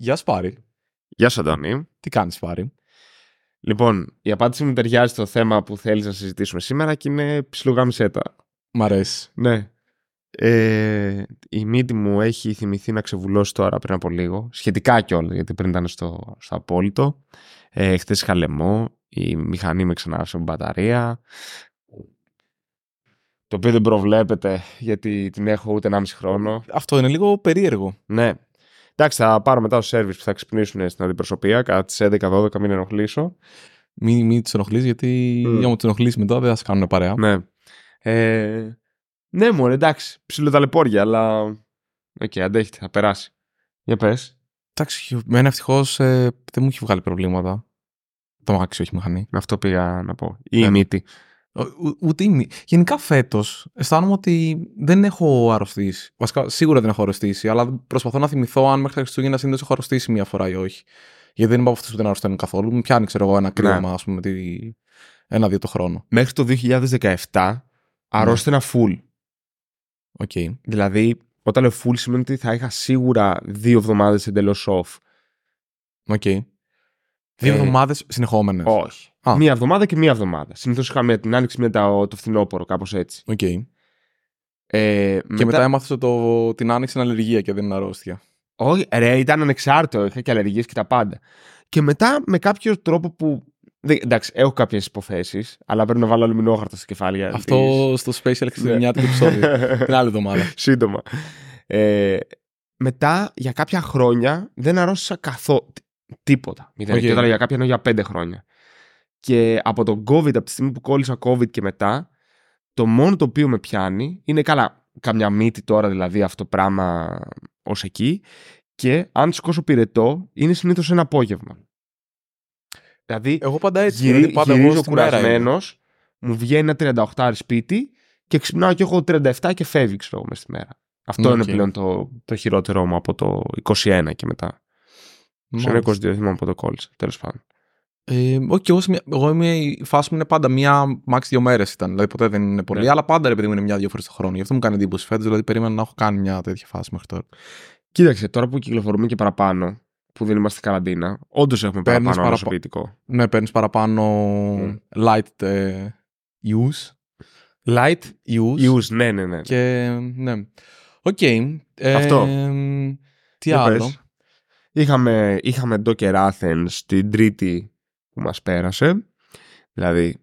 Γεια σου Πάρη. Γεια σου, Αντώνη. Τι κάνεις Πάρη; Λοιπόν, η απάντηση μου ταιριάζει στο θέμα που θέλεις να συζητήσουμε σήμερα και είναι ψιλογάμισέτα. Μ' αρέσει. Ναι. Ε, η μύτη μου έχει θυμηθεί να ξεβουλώσει τώρα πριν από λίγο. Σχετικά κιόλας, γιατί πριν ήταν στο, στο απόλυτο. Ε, Χθες είχα λαιμό. Η μηχανή με ξανά σε μπαταρία. Το οποίο δεν προβλέπεται γιατί την έχω ούτε 1,5 χρόνο. Αυτό είναι λίγο περίεργο. Ναι. Εντάξει, θα πάρω μετά το σέρβις που θα ξυπνήσουν στην αντιπροσωπεία κατά τις 11-12, μην ενοχλήσω. Μην, μην τους ενοχλείς, γιατί Mm. άμα τους ενοχλήσει μετά δεν θα σε κάνουν παρέα. Ναι. Ε, ναι, μου εντάξει. Ψιλοταλαιπώρια, αλλά. Οκ, αντέχεται, θα περάσει. Για πες. Εντάξει, μένα ευτυχώς δεν μου έχει βγάλει προβλήματα. Το αμάξι, όχι η μηχανή. Αυτό πήγα να πω. Ή η Ναι. μύτη. Ο- ου- Ούτε η μη- Γενικά φέτος αισθάνομαι ότι δεν έχω αρρωστήσει. Βασικά, σίγουρα δεν έχω αρρωστήσει, αλλά προσπαθώ να θυμηθώ αν μέχρι τα Χριστούγεννα συνήθως έχω αρρωστήσει μία φορά ή όχι. Γιατί δεν είμαι από αυτούς που δεν αρρωσταίνουν καθόλου. Μου πιάνει, ξέρω εγώ, ένα κρύωμα, ας πούμε, τη... ένα-δύο το χρόνο. Μέχρι το 2017 αρρώστηνα full. OK. Δηλαδή, όταν λέω full σημαίνει ότι θα είχα σίγουρα δύο εβδομάδες εντελώς off. OK. Δύο Ε, εβδομάδες συνεχόμενες. Όχι. Α. Μία εβδομάδα και μία εβδομάδα. Συνήθως είχαμε την άνοιξη μετά το φθινόπωρο, κάπως έτσι. Οκ. Ε, Και μετά έμαθες ότι το... την άνοιξη αλλεργία και δεν είναι αρρώστια. Όχι, ρε, ήταν ανεξάρτητο. Είχα και αλλεργίες και τα πάντα. Και μετά με κάποιο τρόπο που. δεν- εντάξει, έχω κάποιες υποθέσεις, αλλά πρέπει να βάλω αλουμινόχαρτο στο κεφάλι. γιατί- Αυτό στο Special Χριστουγεννιάτικο επεισόδιο. την άλλη εβδομάδα. Σύντομα. Ε, μετά, για κάποια χρόνια, δεν αρρώστησα καθόλου. Τίποτα. Μηδέν. Οκ. Και τώρα για κάποια εννοώ για πέντε χρόνια. Και από τον COVID, από τη στιγμή που κόλλησα COVID και μετά, το μόνο το οποίο με πιάνει είναι καλά. Καμιά μύτη τώρα, δηλαδή αυτό το πράγμα ως εκεί. Και αν σηκώσω πυρετό, είναι συνήθως ένα απόγευμα. Δηλαδή, Εγώ πάντα έτσι. γυρί, δηλαδή πάντα εγώ γυρίζω στη μέρα είμαι. κουρασμένος, μου βγαίνει ένα 38 σπίτι και ξυπνάω και έχω 37 και φεύγει, ξέρω εγώ, μες στη μέρα. Αυτό Οκ. είναι πλέον το, το χειρότερό μου από το 21 και μετά. Σε ένα 22 Μάλιστα. θυμάμαι από το κόλλησα, τέλος πάντων. Ε, όχι, εγώ, σε μια- εγώ είμαι, η φάση μου είναι πάντα μία, max δύο μέρες ήταν. Δηλαδή ποτέ δεν είναι πολύ, Ναι. αλλά πάντα ρε παιδί μου είναι μια-δύο φορές το χρόνο. Γι' αυτό μου κάνει εντύπωση φέτος. Δηλαδή περίμενα να έχω κάνει μια τέτοια φάση μέχρι τώρα. Κοίταξε, τώρα που κυκλοφορούμε και παραπάνω, που δεν είμαστε καραντίνα, όντως έχουμε Παίρνεις παραπάνω παραπα- ανοσοποιητικό. Ναι, παίρνεις παραπάνω Mm. light ε, use. Light Use. use, ναι, ναι, ναι. Και ναι. Οκ. ε, Αυτό. Τι Για άλλο; πες. Είχαμε, είχαμε Docker Athens την τρίτη που μας πέρασε. Δηλαδή,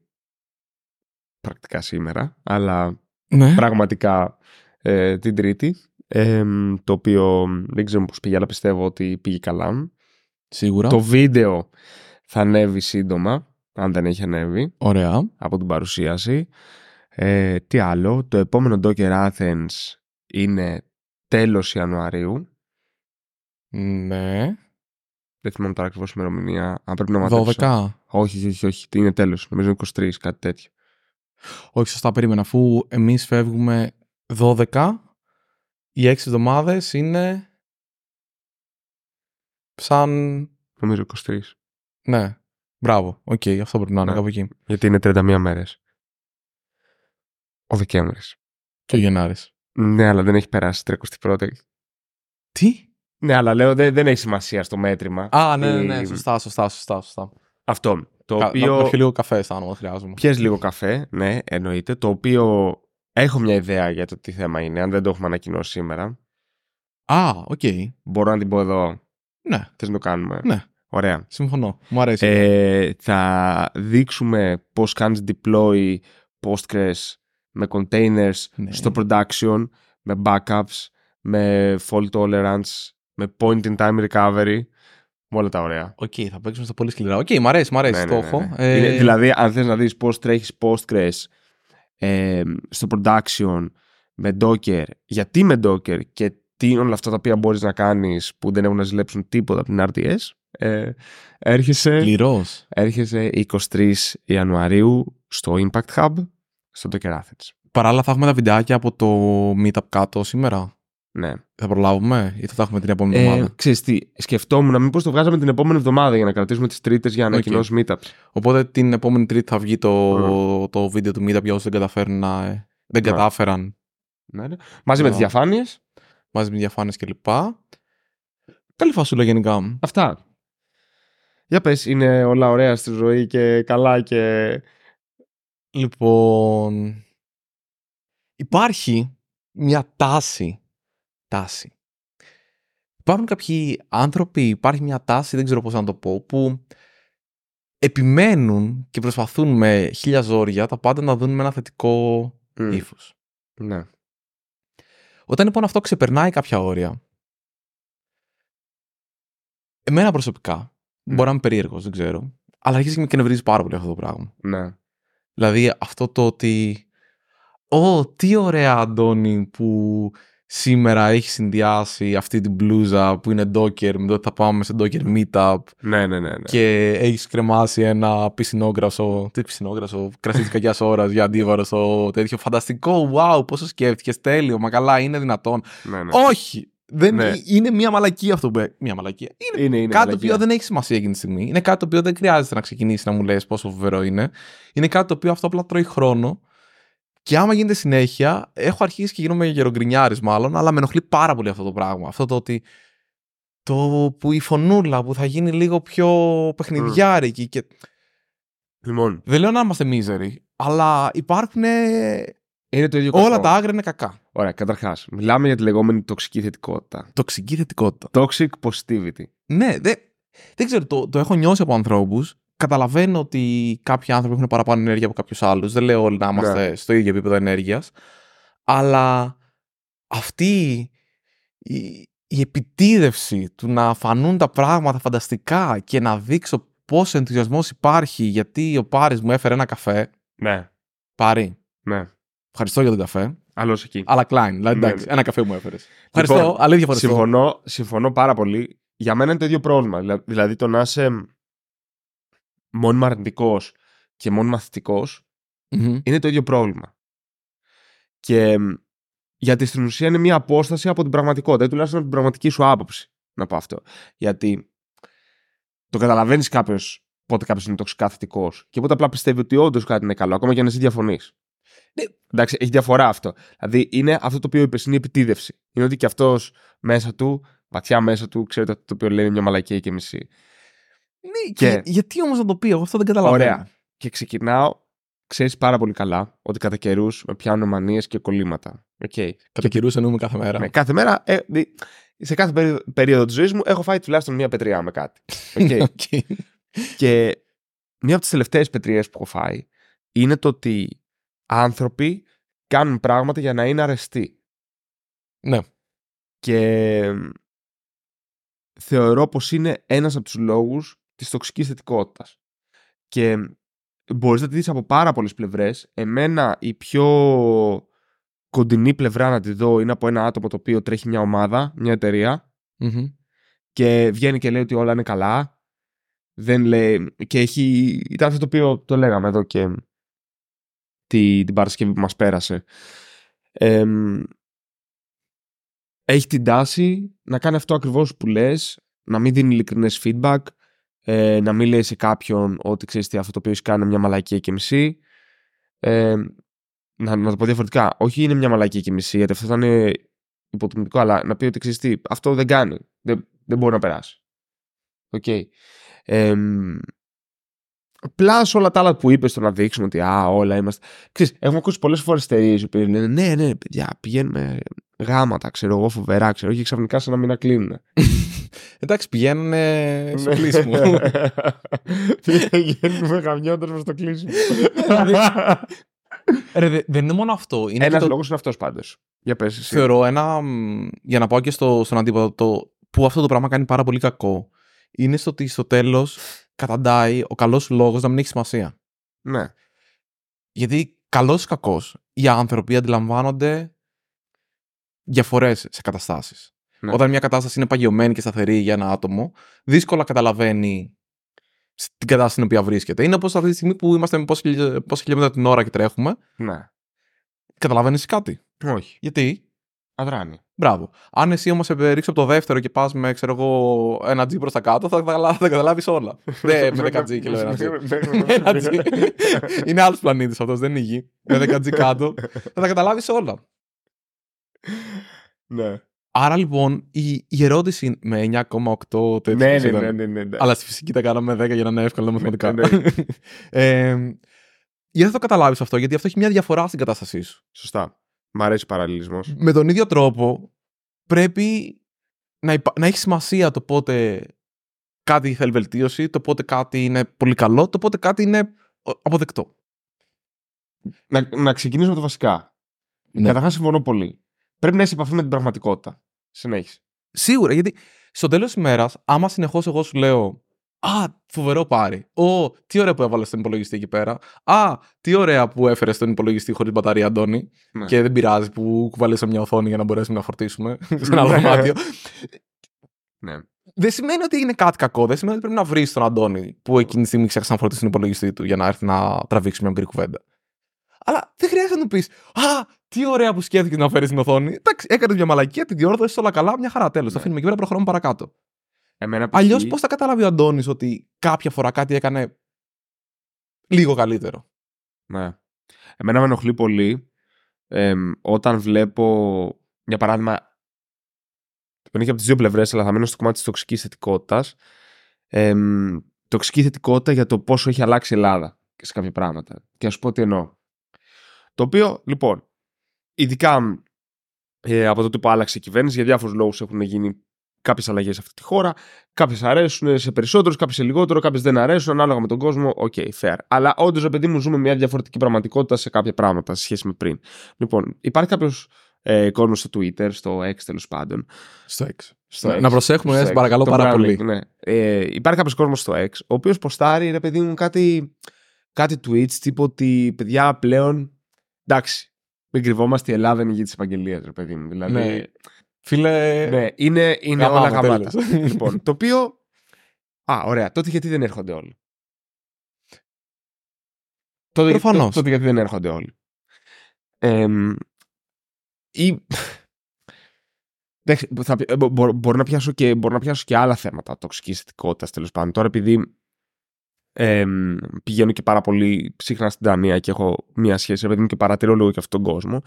πρακτικά σήμερα, αλλά Ναι. πραγματικά ε, την τρίτη. Ε, το οποίο δεν ξέρω πώς πήγε, αλλά πιστεύω ότι πήγε καλά. Σίγουρα. Το βίντεο θα ανέβει σύντομα, αν δεν έχει ανέβει, Ωραία. από την παρουσίαση. Ε, τι άλλο, το επόμενο Docker Athens είναι τέλος Ιανουαρίου. Ναι. Δεν θυμάμαι τώρα ακριβώς ημερομηνία. Αν πρέπει να μαθαίνω. 12. Όχι, όχι, όχι. Είναι τέλος. Νομίζω είναι 23, κάτι τέτοιο. Όχι, σωστά περίμενα. Αφού εμείς φεύγουμε 12, οι 6 εβδομάδες είναι. Σαν. Νομίζω 23. Ναι. Μπράβο. Οκ, αυτό πρέπει να είναι Ναι. κάπου εκεί. Γιατί είναι 31 μέρες. Ο Δεκέμβρης. Και ο Γενάρης. Ναι, αλλά δεν έχει περάσει 31η. Τι; Ναι, αλλά λέω δεν, δεν έχει σημασία στο μέτρημα. Α, ναι, ναι, ναι. Η- Σωστά, σωστά, σωστά. σωστά. Αυτό. Το Κα- οποίο. Να, να πιω λίγο καφέ, αισθάνομαι, χρειάζομαι. Πιες λίγο καφέ, ναι, εννοείται. Το οποίο έχω μια ιδέα για το τι θέμα είναι, αν δεν το έχουμε ανακοινώσει σήμερα. Α, οκ. Μπορώ να την πω εδώ; Ναι, Θες να το κάνουμε; ναι. Ωραία. Συμφωνώ. Μου αρέσει. Ε, θα δείξουμε πώς κάνεις deploy Postgres με containers Ναι. στο production, με backups, με fault tolerance, με point in time recovery, με όλα τα ωραία. Οκ, θα παίξουμε στα πολύ σκληρά. Οκ, μ' αρέσει, μ' αρέσει. Ναι, το ναι, ναι, έχω. ναι. Ε, Είναι- δηλαδή, αν θες να δεις πώς τρέχεις Postgres ε, στο production με Docker, γιατί με Docker και τι είναι όλα αυτά τα οποία μπορείς να κάνεις που δεν έχουν να ζηλέψουν τίποτα από την RDS, ε, έρχεσαι... Σκληρός. Έρχεσαι 23 Ιανουαρίου στο Impact Hub στο Docker Athens. Παράλληλα θα έχουμε τα βιντεάκια από το meetup κάτω σήμερα. Ναι. Θα προλάβουμε ή θα τα έχουμε την επόμενη Ε, εβδομάδα; ξέρεις τι, σκεφτόμουν μήπως το βγάζαμε την επόμενη εβδομάδα για να κρατήσουμε τις τρίτες για ανακοινώσεις meetups. Οπότε την επόμενη Τρίτη θα βγει το, Μμμ. το βίντεο του meetup για όσους δεν καταφέρουν να. ε, δεν Ναι. κατάφεραν Ναι, ναι. Μαζί με Ναι. τις διαφάνειες. μαζί με διαφάνειες κλπ. Καλή φασούλα γενικά. Αυτά. Για πες, είναι όλα ωραία στη ζωή και καλά και... Λοιπόν, υπάρχει μια τάση, τάση. Υπάρχουν κάποιοι άνθρωποι, υπάρχει μια τάση, δεν ξέρω πώς να το πω, που επιμένουν και προσπαθούν με χίλια ζόρια τα πάντα να δουν με ένα θετικό Μμ, ύφος. Ναι. Όταν λοιπόν αυτό ξεπερνάει κάποια όρια, εμένα προσωπικά, μπορεί να είμαι περίεργος, δεν ξέρω, αλλά αρχίζει και με κνευρίζει πάρα πολύ αυτό το πράγμα. Ναι. Δηλαδή αυτό το ότι. Ω, τι ωραία, Αντώνη, που σήμερα έχει συνδυάσει αυτή την μπλούζα που είναι Docker με το ότι θα πάμε σε Docker Meetup Ναι, ναι, ναι. ναι. και έχεις κρεμάσει ένα πισινόγρασο. Τι πισινόγρασο, κρασί τη κακιάς ώρας για αντίβαρο στο τέτοιο. Φανταστικό, wow, πόσο σκέφτηκες, τέλειο, μα καλά, είναι δυνατόν. ναι, ναι. Όχι! Δεν, Ναι. Είναι μια μαλακία αυτό που. έ- Μια μαλακία. Είναι Είναι, είναι κάτι το μαλακία. οποίο δεν έχει σημασία εκείνη τη στιγμή. Είναι κάτι το οποίο δεν χρειάζεται να ξεκινήσει να μου λες πόσο φοβερό είναι. Είναι κάτι το οποίο αυτό απλά τρώει χρόνο. Και άμα γίνεται συνέχεια, έχω αρχίσει και γίνομαι γερογκρινιάρη μάλλον, αλλά με ενοχλεί πάρα πολύ αυτό το πράγμα. Αυτό το ότι. Το που η φωνούλα που θα γίνει λίγο πιο παιχνιδιάρικη. Και... Λοιπόν, Δεν λέω να είμαστε μίζεροι, αλλά υπάρχουν. είναι το ίδιο Όλα κακό. τα άγρια είναι κακά. Ωραία, καταρχάς, μιλάμε για τη λεγόμενη τοξική θετικότητα. Τοξική θετικότητα. Toxic positivity. Ναι, δεν, δεν ξέρω, το, το έχω νιώσει από ανθρώπους. Καταλαβαίνω ότι κάποιοι άνθρωποι έχουν παραπάνω ενέργεια από κάποιους άλλους. Δεν λέω όλοι να είμαστε στο ίδιο επίπεδο ενέργειας. Αλλά αυτή η, η επιτίδευση του να φανούν τα πράγματα φανταστικά και να δείξω πόσο ενθουσιασμός υπάρχει γιατί ο Πάρης μου έφερε ένα καφέ. Ναι, Πάρη, ναι. ευχαριστώ για τον καφέ. Άλλος εκεί. Αλλά Klein, δηλαδή Ναι, εντάξει, ναι. ένα καφέ μου έφερες. Ευχαριστώ, Λοιπόν, αλήθεια ευχαριστώ. Συμφωνώ, συμφωνώ πάρα πολύ. Για μένα είναι το ίδιο πρόβλημα. Δηλα- Δηλαδή το να είσαι μόνιμα αρνητικός και μόνιμα θετικό Μμμ. είναι το ίδιο πρόβλημα. Και μ, γιατί στην ουσία είναι μια απόσταση από την πραγματικότητα, ή τουλάχιστον από την πραγματική σου άποψη. Να πω αυτό. Γιατί το καταλαβαίνεις κάποιος πότε κάποιος είναι τοξικά θετικό και πότε απλά πιστεύει ότι όντως κάτι είναι καλό, ακόμα και αν εσύ διαφωνείς. Ναι. Εντάξει, έχει διαφορά αυτό. Δηλαδή είναι αυτό το οποίο είπες, είναι η επιτίδευση. Είναι ότι και αυτός μέσα του, βαθιά μέσα του, ξέρετε αυτό το οποίο λέει είναι μια μαλακία και μισή. Ναι, Και- και... γιατί όμως να το πει, εγώ αυτό δεν καταλαβαίνω. Ωραία. Και ξεκινάω, ξέρεις πάρα πολύ καλά ότι κατά καιρούς με πιάνουν μανίες και κολλήματα. Okay. Κατά καιρούς εννοούμε κάθε μέρα. Με κάθε μέρα, ε, δι- σε κάθε περί- περίοδο της ζωής μου, έχω φάει τουλάχιστον μία πετριά με κάτι. Okay. Οκ. και μία από τις τελευταίες πετριές που έχω φάει είναι το ότι άνθρωποι κάνουν πράγματα για να είναι αρεστοί. Ναι. Και μ, θεωρώ πως είναι ένας από τους λόγους της τοξικής θετικότητας. Και μ, μπορείς να τη δεις από πάρα πολλές πλευρές. Εμένα η πιο κοντινή πλευρά να τη δω είναι από ένα άτομο το οποίο τρέχει μια ομάδα, μια εταιρεία Μμμ. και βγαίνει και λέει ότι όλα είναι καλά. Δεν λέει. Και έχει. Ήταν αυτό το οποίο το λέγαμε εδώ και τη, την Παρασκευή που μας πέρασε. Εμ, έχει την τάση να κάνει αυτό ακριβώς που λες, να μην δίνει ειλικρινές feedback, ε, να μην λέει σε κάποιον ότι ξέρεις τι αυτό το οποίο έχεις κάνει είναι μια μαλακία και μισή. Ε, να, να το πω διαφορετικά. Όχι είναι μια μαλακία και μισή, γιατί αυτό θα είναι υποτιμητικό, αλλά να πει ότι ξέρεις τι, αυτό δεν κάνει. Δεν, δεν μπορεί να περάσει. Οκ. Εμ, Plus όλα τα άλλα που είπες στο να δείξουμε ότι α, όλα είμαστε. Ξέρεις, έχουμε ακούσει πολλές φορές εταιρείες που λένε Ναι, ναι, παιδιά, πηγαίνουμε γάματα, ξέρω εγώ, φοβερά, ξέρω και ξαφνικά σε ένα μήνα κλείνουν. Εντάξει, πηγαίνουν Ναι. στο κλείσιμο. Πηγαίνουμε γαμιώντα μα το κλείσιμο. Ρε, δε- δεν είναι μόνο αυτό. Είναι Ένας και το, λόγος είναι αυτός πάντως. Για πες εσύ. θεωρώ ένα. μ, Για να πάω και στο, στον αντίποδο, το, που αυτό το πράγμα κάνει πάρα πολύ κακό. Είναι στο ότι στο τέλος καταντάει ο καλός σου λόγος να μην έχει σημασία. Ναι. Γιατί καλός ή κακός, οι άνθρωποι αντιλαμβάνονται διαφορές σε καταστάσεις. Ναι. Όταν μια κατάσταση είναι παγιωμένη και σταθερή για ένα άτομο, δύσκολα καταλαβαίνει την κατάσταση στην οποία βρίσκεται. Είναι όπως αυτή τη στιγμή που είμαστε με πόσα χιλι- πόσα χιλιόμετρα την ώρα και τρέχουμε. Ναι. Καταλαβαίνεις κάτι; Όχι. Γιατί, Αδράνει. μπράβο. Αν εσύ όμως σε ρίξει από το δεύτερο και πας με ξέρω εγώ, ένα τζι προς τα κάτω, θα, καταλα- θα καταλάβεις όλα. Δεν με 10G και λέω ένα τζι. Ένα τζι. είναι άλλος πλανήτης αυτός, δεν είναι η γη. Με 10G κάτω, θα τα καταλάβεις όλα. Ναι. Άρα λοιπόν η, η ερώτηση με 9,8 τέτοιο. Ναι, ναι, ήταν. ναι, ναι, ναι, ναι. Αλλά στη φυσική τα κάναμε 10 για να είναι εύκολα τα μαθηματικά. ναι. ε, γιατί θα το καταλάβεις αυτό, γιατί αυτό έχει μια διαφορά στην κατάστασή σου; Σωστά. Μ' αρέσει ο παραλληλισμός. Με τον ίδιο τρόπο πρέπει να, υπα... να έχει σημασία το πότε κάτι θέλει βελτίωση, το πότε κάτι είναι πολύ καλό, το πότε κάτι είναι ε, αποδεκτό. Να, να ξεκινήσουμε με το βασικά. Ναι. Καταρχάς, συμφωνώ πολύ. Πρέπει να είσαι σε επαφή με την πραγματικότητα. Συνέχισε. Σίγουρα, γιατί στο τέλος της ημέρας, άμα συνεχώς εγώ σου λέω Α, φοβερό πάρει. Ω, τι ωραία που έβαλες τον υπολογιστή εκεί πέρα. Α, τι ωραία που έφερες τον υπολογιστή χωρίς μπαταρία, Αντώνη. Ναι. Και δεν πειράζει που κουβαλήσαμε μια οθόνη για να μπορέσουμε να φορτίσουμε σε ένα άλλο Ναι. δωμάτιο. Ναι. Δεν σημαίνει ότι έγινε κάτι κακό. Δεν σημαίνει ότι πρέπει να βρεις τον Αντώνη που εκείνη τη στιγμή ξέχασε να φορτίσει τον υπολογιστή του για να έρθει να τραβήξει μια μικρή κουβέντα. Αλλά δεν χρειάζεται να του πεις Α, τι ωραία που σκέφτηκε να φέρεις την οθόνη. Εντάξει, έκανε μια μαλακία, την διόρθωσε όλα καλά, μια χαρά τέλος. Το Ναι. αφήνουμε εκεί πέρα, προχωρούμε παρακάτω. Εμένα, π.χ. Αλλιώς, πώς θα καταλάβει ο Αντώνης ότι κάποια φορά κάτι έκανε λίγο καλύτερο; Ναι. Εμένα με ενοχλεί πολύ εμ, όταν βλέπω, για παράδειγμα, το είναι και από τις δύο πλευρές, αλλά θα μείνω στο κομμάτι της τοξικής θετικότητας. εμ, τοξική θετικότητα για το πόσο έχει αλλάξει η Ελλάδα και σε κάποια πράγματα. Και ας σου πω τι εννοώ. Το οποίο, λοιπόν, ειδικά ε, από τότε που άλλαξε η κυβέρνηση, για διάφορους λόγους έχουν γίνει κάποιες αλλαγές σε αυτή τη χώρα. Κάποιες αρέσουν σε περισσότερους, κάποιες σε λιγότερο, κάποιες δεν αρέσουν, ανάλογα με τον κόσμο. Οκ, fair. Αλλά όντως, ρε παιδί μου, ζούμε μια διαφορετική πραγματικότητα σε κάποια πράγματα σε σχέση με πριν. Λοιπόν, υπάρχει κάποιος ε, κόσμο στο Twitter, στο X τέλος πάντων; Στο X. Στο X. Να προσέχουμε, Στο ναι, X. παρακαλώ Το πάρα branding, πολύ. Ναι. Ε, υπάρχει κάποιος κόσμος στο X, ο οποίος ποστάρει, ρε παιδί μου, κάτι, κάτι tweets τύπου ότι παιδιά πλέον. Εντάξει, μην κρυβόμαστε, η Ελλάδα είναι η γη της επαγγελίας, ρε παιδί μου. Δηλαδή, Ναι. Φίλε. ναι, είναι, είναι Γαμάμε, όλα γαμάτα. τέλος. λοιπόν, το οποίο. Α, ωραία. Τότε γιατί δεν έρχονται όλοι; Τότε, Προφανώς. τότε, τότε γιατί δεν έρχονται όλοι; Εμ, ή... Εντάξει, θα, πει- ε, μπο- μπορώ, μπορώ να πιάσω και, μπορώ να πιάσω και άλλα θέματα τοξική θετικότητα τέλος πάντων. Τώρα, επειδή εμ, πηγαίνω και πάρα πολύ συχνά στην Δανία και έχω μία σχέση, ρε παιδί μου, και παρατηρώ λίγο και αυτόν τον κόσμο.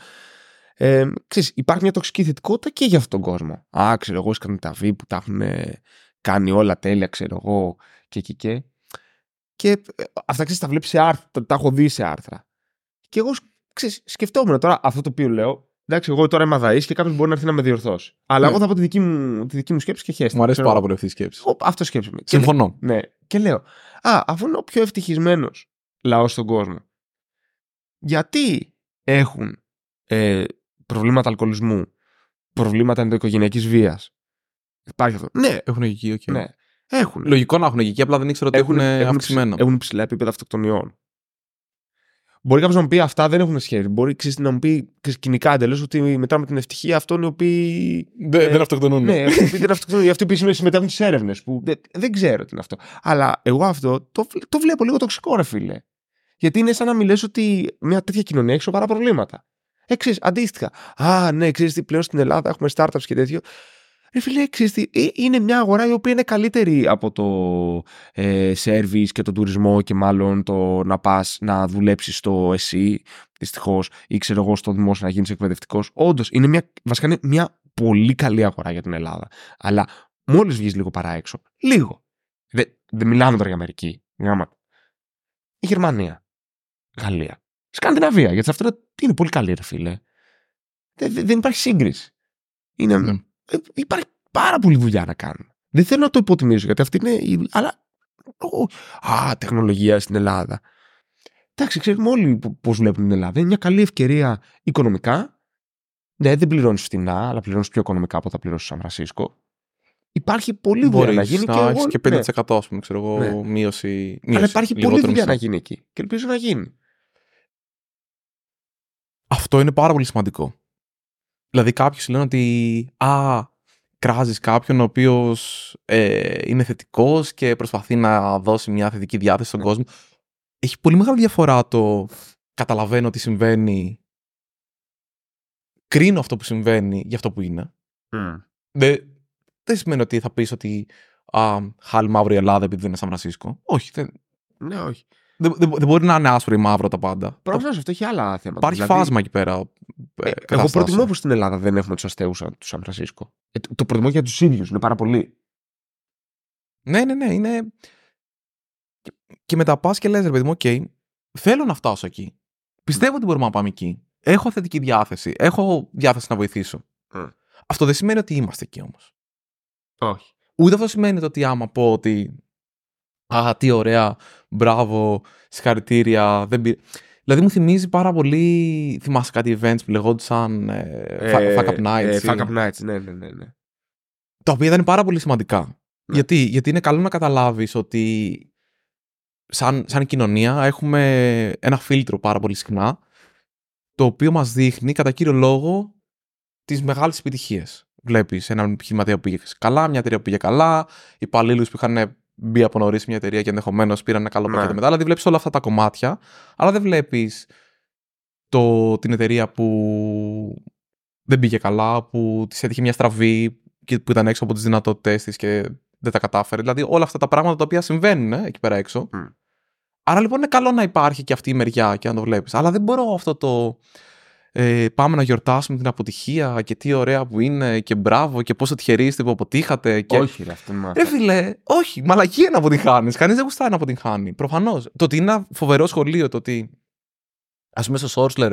Ε, ξέρεις, υπάρχει μια τοξική θετικότητα και για αυτόν τον κόσμο. Α, ξέρω εγώ, Σκανδιναβοί που τα έχουν ε, κάνει όλα τέλεια, ξέρω εγώ, και εκεί και. Και ε, αυτά ξέρεις, τα βλέπεις σε άρθρα, τα, τα έχω δει σε άρθρα. Και εγώ ξέρεις, σκεφτόμουν τώρα αυτό το οποίο λέω. Εντάξει, εγώ τώρα είμαι αδαής και κάποιος μπορεί να έρθει να με διορθώσει. Αλλά Ναι. εγώ θα πω τη δική μου, τη δική μου σκέψη και χέστε. Μου αρέσει πάρα πολύ αυτή η σκέψη. Εγώ αυτό σκέψη. Και Συμφωνώ. ναι. Και λέω, Α, αφού είναι ο πιο ευτυχισμένος λαός στον κόσμο, γιατί έχουν ε, προβλήματα αλκοολισμού, προβλήματα ενδοοικογενειακής βίας; Υπάρχει αυτό. Ναι, Έχουν γη, οκ. ναι. Έχουν. Λογικό να έχουν γη, απλά δεν ήξερα ότι έχουν, αυξημένα. ψη- έχουν ψηλά επίπεδα αυτοκτονιών. Μπορεί κάποιος να μου πει αυτά δεν έχουν σχέση. Μπορεί ξέρεις, να μου πει ξέρεις, κυνικά εντελώς ότι μετά με την ευτυχία αυτών οι οποίοι. Δεν, ε, δεν αυτοκτονούν. Ναι, αυτοί που δεν αυτοκτονούν, οι αυτοί που συμμετέχουν στις έρευνες. Που δεν, δεν ξέρω τι είναι αυτό. Αλλά εγώ αυτό το, το βλέπω λίγο τοξικό, ρε φίλε. Γιατί είναι σαν να μου λες ότι μια τέτοια κοινωνία έχει σοβαρά προβλήματα. Ε, ξέρεις, αντίστοιχα. Α, ναι, ξέρεις τι, πλέον στην Ελλάδα έχουμε startups και τέτοιο. Ρε φίλε, ξέρεις τι, ε, είναι μια αγορά η οποία είναι καλύτερη από το ε, service και τον τουρισμό και μάλλον το να πας να δουλέψεις στο εσύ, δυστυχώς, ή ξέρω εγώ στο δημόσιο να γίνεις εκπαιδευτικός. Όντως, είναι μια, βασικά είναι μια πολύ καλή αγορά για την Ελλάδα. Αλλά μόλις βγεις λίγο παρά έξω, λίγο. Δεν, δεν μιλάμε τώρα για Αμερική. Μιλάμε. Η Γερμανία. Γαλλία. Σκανδιναβία. Γιατί σε αυτό είναι- είναι πολύ καλή, ρε φίλε. Δεν, δεν- δεν υπάρχει σύγκριση. Είναι, Ναι. Ε, υπάρχει πάρα πολλή δουλειά να κάνουμε. Δεν θέλω να το υποτιμήσω γιατί αυτή είναι. η- Αλλά. ο, α, τεχνολογία στην Ελλάδα. Εντάξει, ξέρουμε όλοι πώς βλέπουν την Ελλάδα. Είναι μια καλή ευκαιρία οικονομικά. Ναι, δεν πληρώνεις φτηνά, αλλά πληρώνεις πιο οικονομικά από όταν πληρώσεις στο Σαν Φρανσίσκο. Υπάρχει πολλή δουλειά Μπορείς να γίνει να και, έχεις εγώ, και ναι. 5% ας πούμε, ξέρω εγώ, Ναι. μείωση, Αλλά μείωση. υπάρχει πολλή λιγότερο δουλειά να μισθό. γίνει εκεί. Και ελπίζω να γίνει. Αυτό είναι πάρα πολύ σημαντικό. Δηλαδή κάποιοι σου λένε ότι α, κράζεις κάποιον ο οποίος ε, είναι θετικός και προσπαθεί να δώσει μια θετική διάθεση στον Ναι. κόσμο. Έχει πολύ μεγάλη διαφορά το καταλαβαίνω τι συμβαίνει, κρίνω αυτό που συμβαίνει για αυτό που είναι. Δεν, δεν σημαίνει ότι θα πεις ότι α, χάλι μαύρη Ελλάδα επειδή δεν είναι Σαν Φρανσίσκο. Όχι, δεν, Ναι, όχι. Δεν, δεν, δεν μπορεί να είναι άσπρο ή μαύρο τα πάντα. Προφανώς αυτό έχει άλλα θέματα. Υπάρχει Δηλαδή, φάσμα εκεί πέρα. ε, ε, Εγώ καταστάσεων. προτιμώ που στην Ελλάδα δεν έχουμε τους αστέγους του Σαν Φρανσίσκο. Ε, το- το προτιμώ για τους ίδιους. Είναι πάρα πολύ. Ναι, ναι, ναι. Είναι... Και- Και μετά πας και λες, ρε παιδί μου, οκ, θέλω να φτάσω εκεί. Πιστεύω ότι μπορούμε να πάμε εκεί. Έχω θετική διάθεση. Έχω διάθεση να βοηθήσω. Mm. Αυτό δεν σημαίνει ότι είμαστε εκεί όμως. Όχι. Ούτε αυτό σημαίνει το ότι άμα πω ότι. Α, τι ωραία, μπράβο, συγχαρητήρια. Δεν πήρε. Δηλαδή μου θυμίζει πάρα πολύ. Θυμάσαι κάτι events που λεγόντουσαν. Ε, fuck- fuck up nights. Ε, ή- fuck up nights, ναι, ναι, ναι. ναι. τα οποία ήταν πάρα πολύ σημαντικά. Ναι. Γιατί, γιατί είναι καλό να καταλάβεις ότι σαν, σαν κοινωνία έχουμε ένα φίλτρο πάρα πολύ συχνά το οποίο μας δείχνει κατά κύριο λόγο τις μεγάλες επιτυχίες. Βλέπεις έναν επιχειρηματία που πήγε καλά, μια εταιρεία που πήγε καλά, υπαλλήλους που είχαν μπει από νωρίς μια εταιρεία και ενδεχομένως πήραν ένα καλό Ναι. πακέτο μετά. Δηλαδή βλέπεις όλα αυτά τα κομμάτια, αλλά δεν βλέπεις την εταιρεία που δεν πήγε καλά, που της έτυχε μια στραβή και που ήταν έξω από τις δυνατότητές της και δεν τα κατάφερε. Δηλαδή όλα αυτά τα πράγματα τα οποία συμβαίνουν ε, εκεί πέρα έξω. Μμ. Άρα λοιπόν είναι καλό να υπάρχει και αυτή η μεριά και να το βλέπεις. Αλλά δεν μπορώ αυτό το. Ε, πάμε να γιορτάσουμε την αποτυχία και τι ωραία που είναι και μπράβο και πόσο τυχεροί είστε που αποτύχατε. Και... Όχι, ρε, αυτό είναι Ρε φίλε, όχι, μαλακία να αποτυγχάνει. Κανείς δεν γουστάει να αποτυγχάνει. Προφανώς. Το ότι είναι ένα φοβερό σχολείο, το ότι. Α πούμε στο Σόρσλερ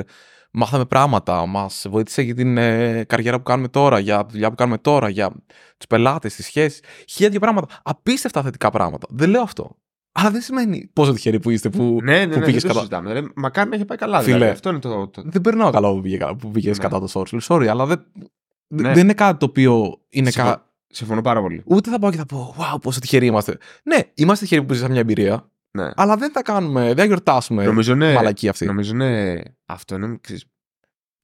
μάθαμε πράγματα, μας βοήθησε για την ε, καριέρα που κάνουμε τώρα, για τη δουλειά που κάνουμε τώρα, για τους πελάτες, τις σχέσεις. Χίλια δύο πράγματα. Απίστευτα θετικά πράγματα. Δεν λέω αυτό. Αλλά δεν σημαίνει πόσο τυχεροί που είστε που, Ναι, ναι, που ναι, πήγες δεν το κατά. συζητάμε. Ρε, μακάρι να είχε πάει καλά. Φίλε. Δηλαδή. Αυτό είναι το. το... Δεν περνάω καλά που πήγε, που πήγες Ναι. κατά το Σόρσλερ. Sorry, αλλά δεν, Ναι. δεν είναι κάτι το οποίο είναι Συμφωνώ. κα... Συμφωνώ πάρα πολύ. Ούτε θα πάω και θα πω, Wow, πόσο τυχεροί είμαστε. Ναι, είμαστε τυχεροί που ζήσαμε μια εμπειρία, Ναι. αλλά δεν τα κάνουμε, δεν γιορτάσουμε. Νομίζω είναι. Μαλακή αυτή. Νομίζω είναι. Αυτό είναι. Ξέρεις,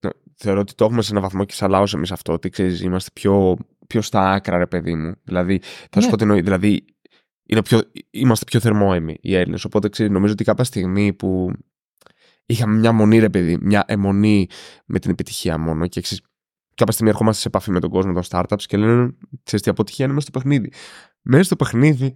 νο- θεωρώ ότι το έχουμε σε έναν βαθμό και σαν λαό εμεί αυτό. Ότι ξέρεις, είμαστε πιο, πιο στα άκρα, ρε παιδί μου. Δηλαδή, θα σου Ναι. πω τι εννοεί. Δηλαδή, είναι πιο, είμαστε πιο θερμόαιμοι οι Έλληνες. Οπότε ξέρεις, νομίζω ότι κάποια στιγμή που είχαμε μια μονή, ρε παιδί, μια αιμονή με την επιτυχία μόνο και ξέρεις, κάποια στιγμή ερχόμαστε σε επαφή με τον κόσμο των startups και λένε, ξέρεις τι αποτυχία είναι μέσα στο παιχνίδι. Μέσα στο παιχνίδι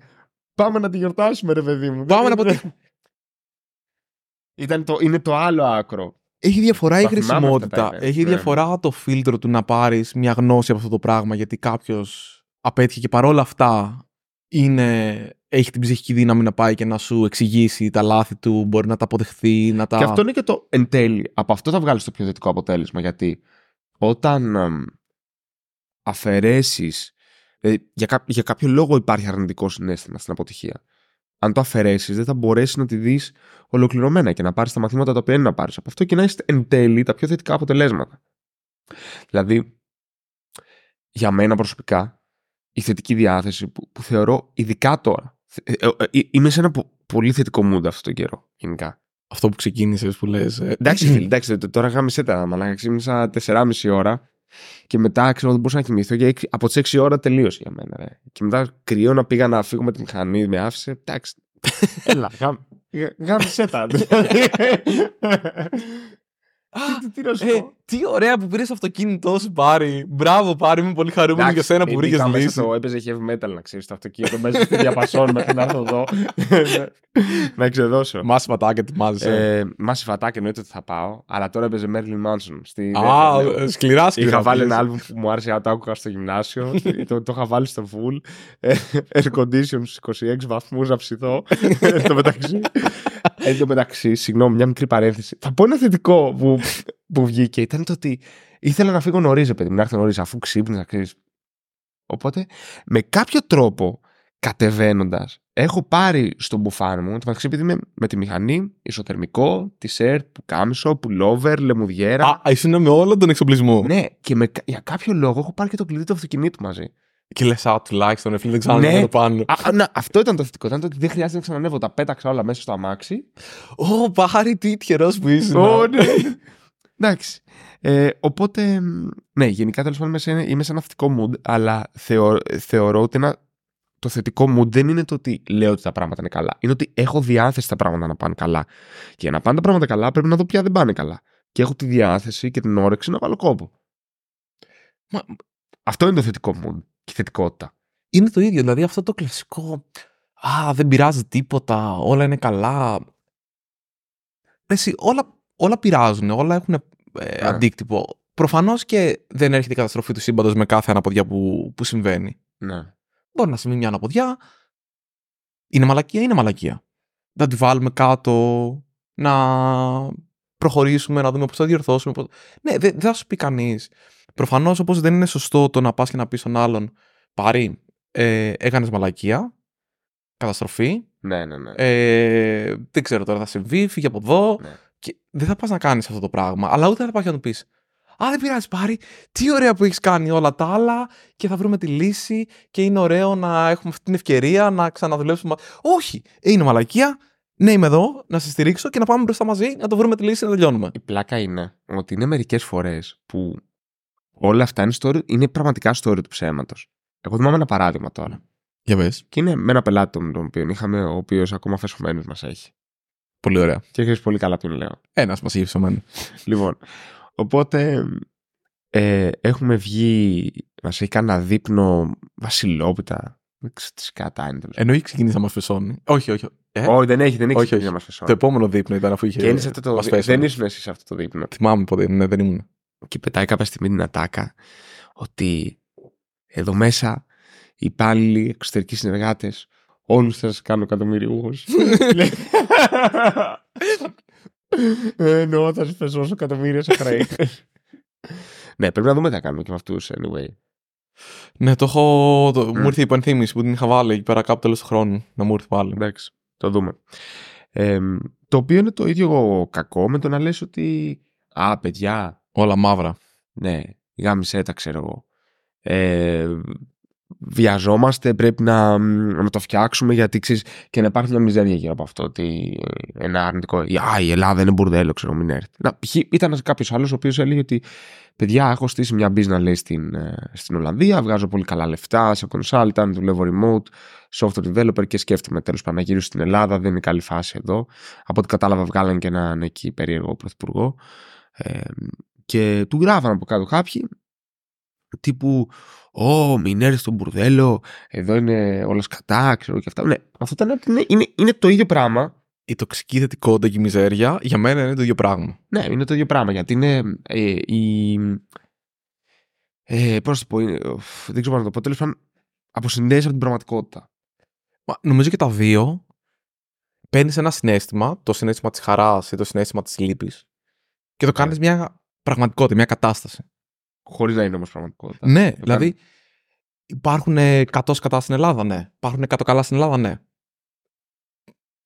πάμε να τη γιορτάσουμε, ρε παιδί μου. Πάμε να Δεν- αποτύχουμε. Ήταν το, είναι το άλλο άκρο. Έχει διαφορά η Τα θυμάμαι χρησιμότητα. αυτά τα events, Έχει ναι. διαφορά το φίλτρο του να πάρεις μια γνώση από αυτό το πράγμα γιατί κάποιος απέτυχε και παρόλα αυτά είναι, έχει την ψυχική δύναμη να πάει και να σου εξηγήσει τα λάθη του, μπορεί να τα αποδεχθεί, να τα. Και αυτό είναι και το εν τέλει. Από αυτό θα βγάλεις το πιο θετικό αποτέλεσμα. Γιατί όταν αφαιρέσεις. για, κά- για κάποιο λόγο υπάρχει αρνητικό συνέστημα στην αποτυχία. Αν το αφαιρέσεις, δεν θα μπορέσεις να τη δεις ολοκληρωμένα και να πάρεις τα μαθήματα τα οποία είναι να πάρεις. Από αυτό και να έχει εν τέλει τα πιο θετικά αποτελέσματα. Δηλαδή, για μένα προσωπικά, η θετική διάθεση που, που θεωρώ ειδικά τώρα. ε, ε, ε, είμαι σε ένα πο- πολύ θετικό mood αυτόν τον καιρό, γενικά. Αυτό που ξεκίνησες που λες. Εντάξει, φίλε, εντάξει, τ- τώρα γάμισε τα μαλάκα. Ξύπνησα 4,5 ώρα και μετά ξέρω δεν μπορούσα να κοιμηθώ. Και έξι- από τις 6 ώρα τελείωσε για μένα. Ρε. Και μετά κρυό να πήγα να φύγω με τη μηχανή, με άφησε. Εντάξει. Έλα, γάμ- γα- γάμισε τα. Τι- τι να σου Ε, πω; τι ωραία που πήρες αυτοκίνητό σου, Πάρη. Μπράβο, Πάρη. Είμαι πολύ χαρούμενο για σένα που μπήκα βρήκες μέσα λύση. στο- Έπαιζε heavy metal να ξέρεις το αυτοκίνητο μέσα στη διαπασόν μέχρι να έρθω εδώ. Να εξεδώσω. Μάση πατάκια ετοιμάζεσαι. Ε, Μάση φατάκι εννοείται ότι θα πάω, αλλά τώρα έπαιζε Merlin Manson. Στη Α, δεύτερη- ε, σκληρά σκληρά. Είχα βάλει πήγες. ένα άλμπουμ που μου άρεσε να το άκουγα στο γυμνάσιο. το, το είχα βάλει στο full. Ε, Air condition στους 26 βαθμούς να ψηθώ. Εν τω μεταξύ. Εν τω μεταξύ, συγγνώμη, μια μικρή παρένθεση. Θα πω ένα θετικό που, που βγήκε. Ήταν το ότι ήθελα να φύγω νωρίς, παιδί μου, να έρθω νωρίς, αφού ξύπνησα, ξέρεις. Οπότε, με κάποιο τρόπο, κατεβαίνοντας, έχω πάρει στον μπουφάν μου, το μεταξύ επειδή είμαι με τη μηχανή, ισοθερμικό, t-shirt, που κάμισο, pullover, λεμουδιέρα. Α, ήσουν με όλο τον εξοπλισμό. Ναι, και με, για κάποιο λόγο έχω πάρει και το κλειδί του αυτοκινήτου μαζί. Και λες, α, τουλάχιστον, ρε φίλε, δεν ξέρω Ναι. να το πάνω. Α, α, να, αυτό ήταν το θετικό. Ήταν το ότι δεν χρειάζεται να ξανανεύω. Τα πέταξα όλα μέσα στο αμάξι. Ω, Πάρη, τι τυχερό που είσαι. Ω, ναι. Εντάξει. Ε, οπότε, μ, ναι, γενικά τέλος πάντων είμαι σε, είμαι σε ένα θετικό mood, αλλά θεω, θεωρώ ότι ένα, το θετικό mood δεν είναι το ότι λέω ότι τα πράγματα είναι καλά. Είναι ότι έχω διάθεση τα πράγματα να πάνε καλά. Και για να πάνε τα πράγματα καλά, πρέπει να δω ποια δεν πάνε καλά. Και έχω τη διάθεση και την όρεξη να βάλω κόπο. Μα- Αυτό είναι το θετικό mood και η θετικότητα. Είναι το ίδιο. Δηλαδή αυτό το κλασικό. Α, δεν πειράζει τίποτα. Όλα είναι καλά. Εσύ, όλα, όλα πειράζουν, όλα έχουν ε, Ναι. αντίκτυπο. Προφανώς και δεν έρχεται η καταστροφή του σύμπαντος με κάθε αναποδιά που, που συμβαίνει. Ναι. Μπορεί να συμβεί μια αναποδιά. Είναι μαλακία, είναι μαλακία. Να τη βάλουμε κάτω, να προχωρήσουμε, να δούμε πώς θα διορθώσουμε. Πώς... Ναι, δεν δεν θα σου πει κανείς. Προφανώς όπως δεν είναι σωστό το να πας και να πεις στον άλλον Πάρη, ε, έκανες μαλακία. Καταστροφή. Ναι, ναι, ναι. Ε, δεν ξέρω τώρα, θα συμβεί, φύγε από εδώ. Ναι. Και δεν θα πας να κάνεις αυτό το πράγμα. Αλλά ούτε θα πας και να του πεις. Α, δεν πειράζει, πάρει. Τι ωραία που έχεις κάνει όλα τα άλλα και θα βρούμε τη λύση και είναι ωραίο να έχουμε αυτή την ευκαιρία να ξαναδουλέψουμε. Όχι! Είναι μαλακία. Ναι, είμαι εδώ να σε στηρίξω και να πάμε μπροστά μαζί να το βρούμε τη λύση να τελειώνουμε. Η πλάκα είναι ότι είναι μερικές φορές που όλα αυτά είναι, story, είναι πραγματικά story του ψέματος. Εγώ θυμάμαι ένα παράδειγμα τώρα. Για πες. Και είναι με ένα πελάτη τον τον οποίο είχαμε, ο οποίος ακόμα φεσομένο μας έχει. Πολύ ωραία. Και ξέρεις πολύ καλά ποιον λέω. Ένας μας είχε ψωμένο. Λοιπόν, οπότε ε, έχουμε βγει, μας έχει κάνει ένα δείπνο βασιλόπιτα. Δεν ξέρω τι σκατά είναι. τέλος Ενώ είχε ξεκινήσει να μας φεσώνει. Όχι, όχι. Ε, Όχι, δεν έχει, δεν έχει όχι, ξεκινήσει όχι. να μα Το φεσώνει. επόμενο δείπνο ήταν αφού είχε. Και είναι σε αυτό το. μας δι- φέσωνε. Δεν ήσουν εσύ σε αυτό το δείπνο. Θυμάμαι ποτέ. Ναι, δεν ήμουν. Και πετάει κάποια στιγμή την ατάκα ότι εδώ μέσα οι υπάλληλοι εξωτερικοί συνεργάτες όλους θα σας κάνω εκατομμυριούχους. Ε, Εννοώ θα σας πεσώσω εκατομμύρια σε χρέη. ναι, πρέπει να δούμε τι θα κάνουμε και με αυτούς anyway. Ναι, το έχω. Το... Μμ. Μου ήρθε η υπενθύμηση που την είχα βάλει εκεί πέρα κάπου τέλος του χρόνου. Να μου ήρθε πάλι. Εντάξει, το δούμε. Ε, το οποίο είναι το ίδιο κακό με το να λες ότι Α, παιδιά, Όλα μαύρα. Ναι, γάμισε τα ξέρω εγώ. Ε, βιαζόμαστε, πρέπει να, να το φτιάξουμε γιατί ξέρεις, και να υπάρχει μια μιζέρια γύρω από αυτό. Ότι ε, ένα αρνητικό. Α, η Ελλάδα είναι μπουρδέλο, ξέρω, μην έρθει. Να, π.χ. ήταν κάποιος άλλος ο οποίος έλεγε ότι παιδιά, έχω στήσει μια business λέει, στην, ε, στην Ολλανδία, βγάζω πολύ καλά λεφτά σε consultant, δουλεύω remote, software developer και σκέφτομαι τέλος πάντων να γυρίσω στην Ελλάδα. Δεν είναι καλή φάση εδώ. Από ό,τι κατάλαβα, βγάλαν και έναν εκεί περίεργο πρωθυπουργό. Ε, και του γράφαν από κάτω κάποιοι τύπου Ω, μην έρθει στο μπουρδέλο, εδώ είναι όλα σκατά, ξέρω και αυτά. Ναι, αυτό ήταν, είναι, είναι, είναι το ίδιο πράγμα. Η τοξική θετικότητα και η μιζέρια για μένα είναι το ίδιο πράγμα. Ναι, είναι το ίδιο πράγμα γιατί είναι ε, η. Ε, Πώς να το πω, είναι, ουφ, δεν ξέρω πώς να το πω. Τέλος πάντων, αποσυνδέει από την πραγματικότητα. Μα, νομίζω και τα δύο παίρνεις ένα συνέστημα, το συνέστημα της χαράς ή το συνέστημα της λύπης, και το κάνεις μια πραγματικότητα, μια κατάσταση. Χωρίς να είναι όμως πραγματικότητα. Ναι, Το δηλαδή υπάρχουν 100 σκατά στην Ελλάδα, ναι. Υπάρχουν 100 καλά στην Ελλάδα, ναι.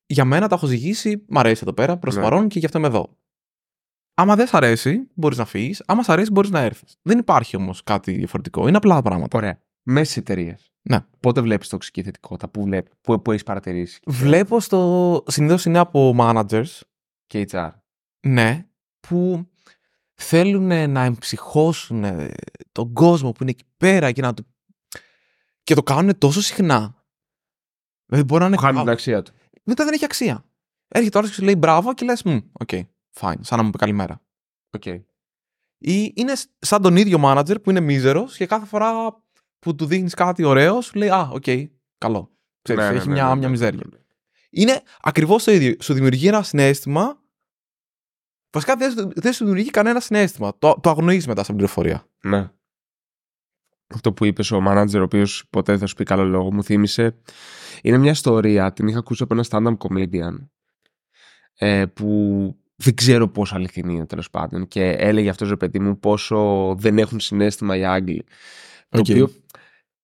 Για μένα τα έχω ζυγίσει, μ' αρέσει εδώ πέρα, προς το Ναι. παρόν και γι' αυτό είμαι εδώ. Άμα δεν σ' αρέσει, μπορείς να φύγεις. Άμα σ' αρέσει, μπορείς να έρθεις. Δεν υπάρχει όμως κάτι διαφορετικό. Είναι απλά πράγματα. Ωραία. Μέσα στις εταιρείες. Ναι. Πότε βλέπεις τοξική θετικότητα, πού, βλέπ, πού, πού έχεις παρατηρήσει. Βλέπω στο. Συνήθως είναι από managers, Και HR. ναι, που θέλουν να εμψυχώσουν τον κόσμο που είναι εκεί πέρα και να του. και το κάνουν τόσο συχνά. Δηλαδή μπορεί να είναι. Που χάνει την αξία του. Μετά δεν έχει αξία. Έρχεται τώρα και σου λέει μπράβο και λες: OK, fine, σαν να μου πει καλημέρα. Οκ. Ή είναι σαν τον ίδιο manager που είναι μίζερος και κάθε φορά που του δείχνεις κάτι ωραίο σου λέει Α, οκ, καλό. Ξέρεις, Ναι, ναι, έχει ναι, μια, ναι, ναι, μια ναι, μιζέρια. ναι. Είναι ακριβώς το ίδιο. Σου δημιουργεί ένα συναίσθημα. Βασικά δεν, σου- δεν σου δημιουργεί κανένα συναίσθημα. Το, το αγνοείς μετά σαν πληροφορία. Ναι. Αυτό που είπες ο μάνατζερ, ο οποίος ποτέ δεν θα σου πει καλό λόγο, μου θύμισε. Είναι μια ιστορία, την είχα ακούσει από ένα stand-up comedian. Ε, που δεν ξέρω πόσο αληθινή είναι τέλος πάντων. Και έλεγε αυτός ρε παιδί μου πόσο δεν έχουν συναίσθημα οι Άγγλοι. Το Οκ. οποίο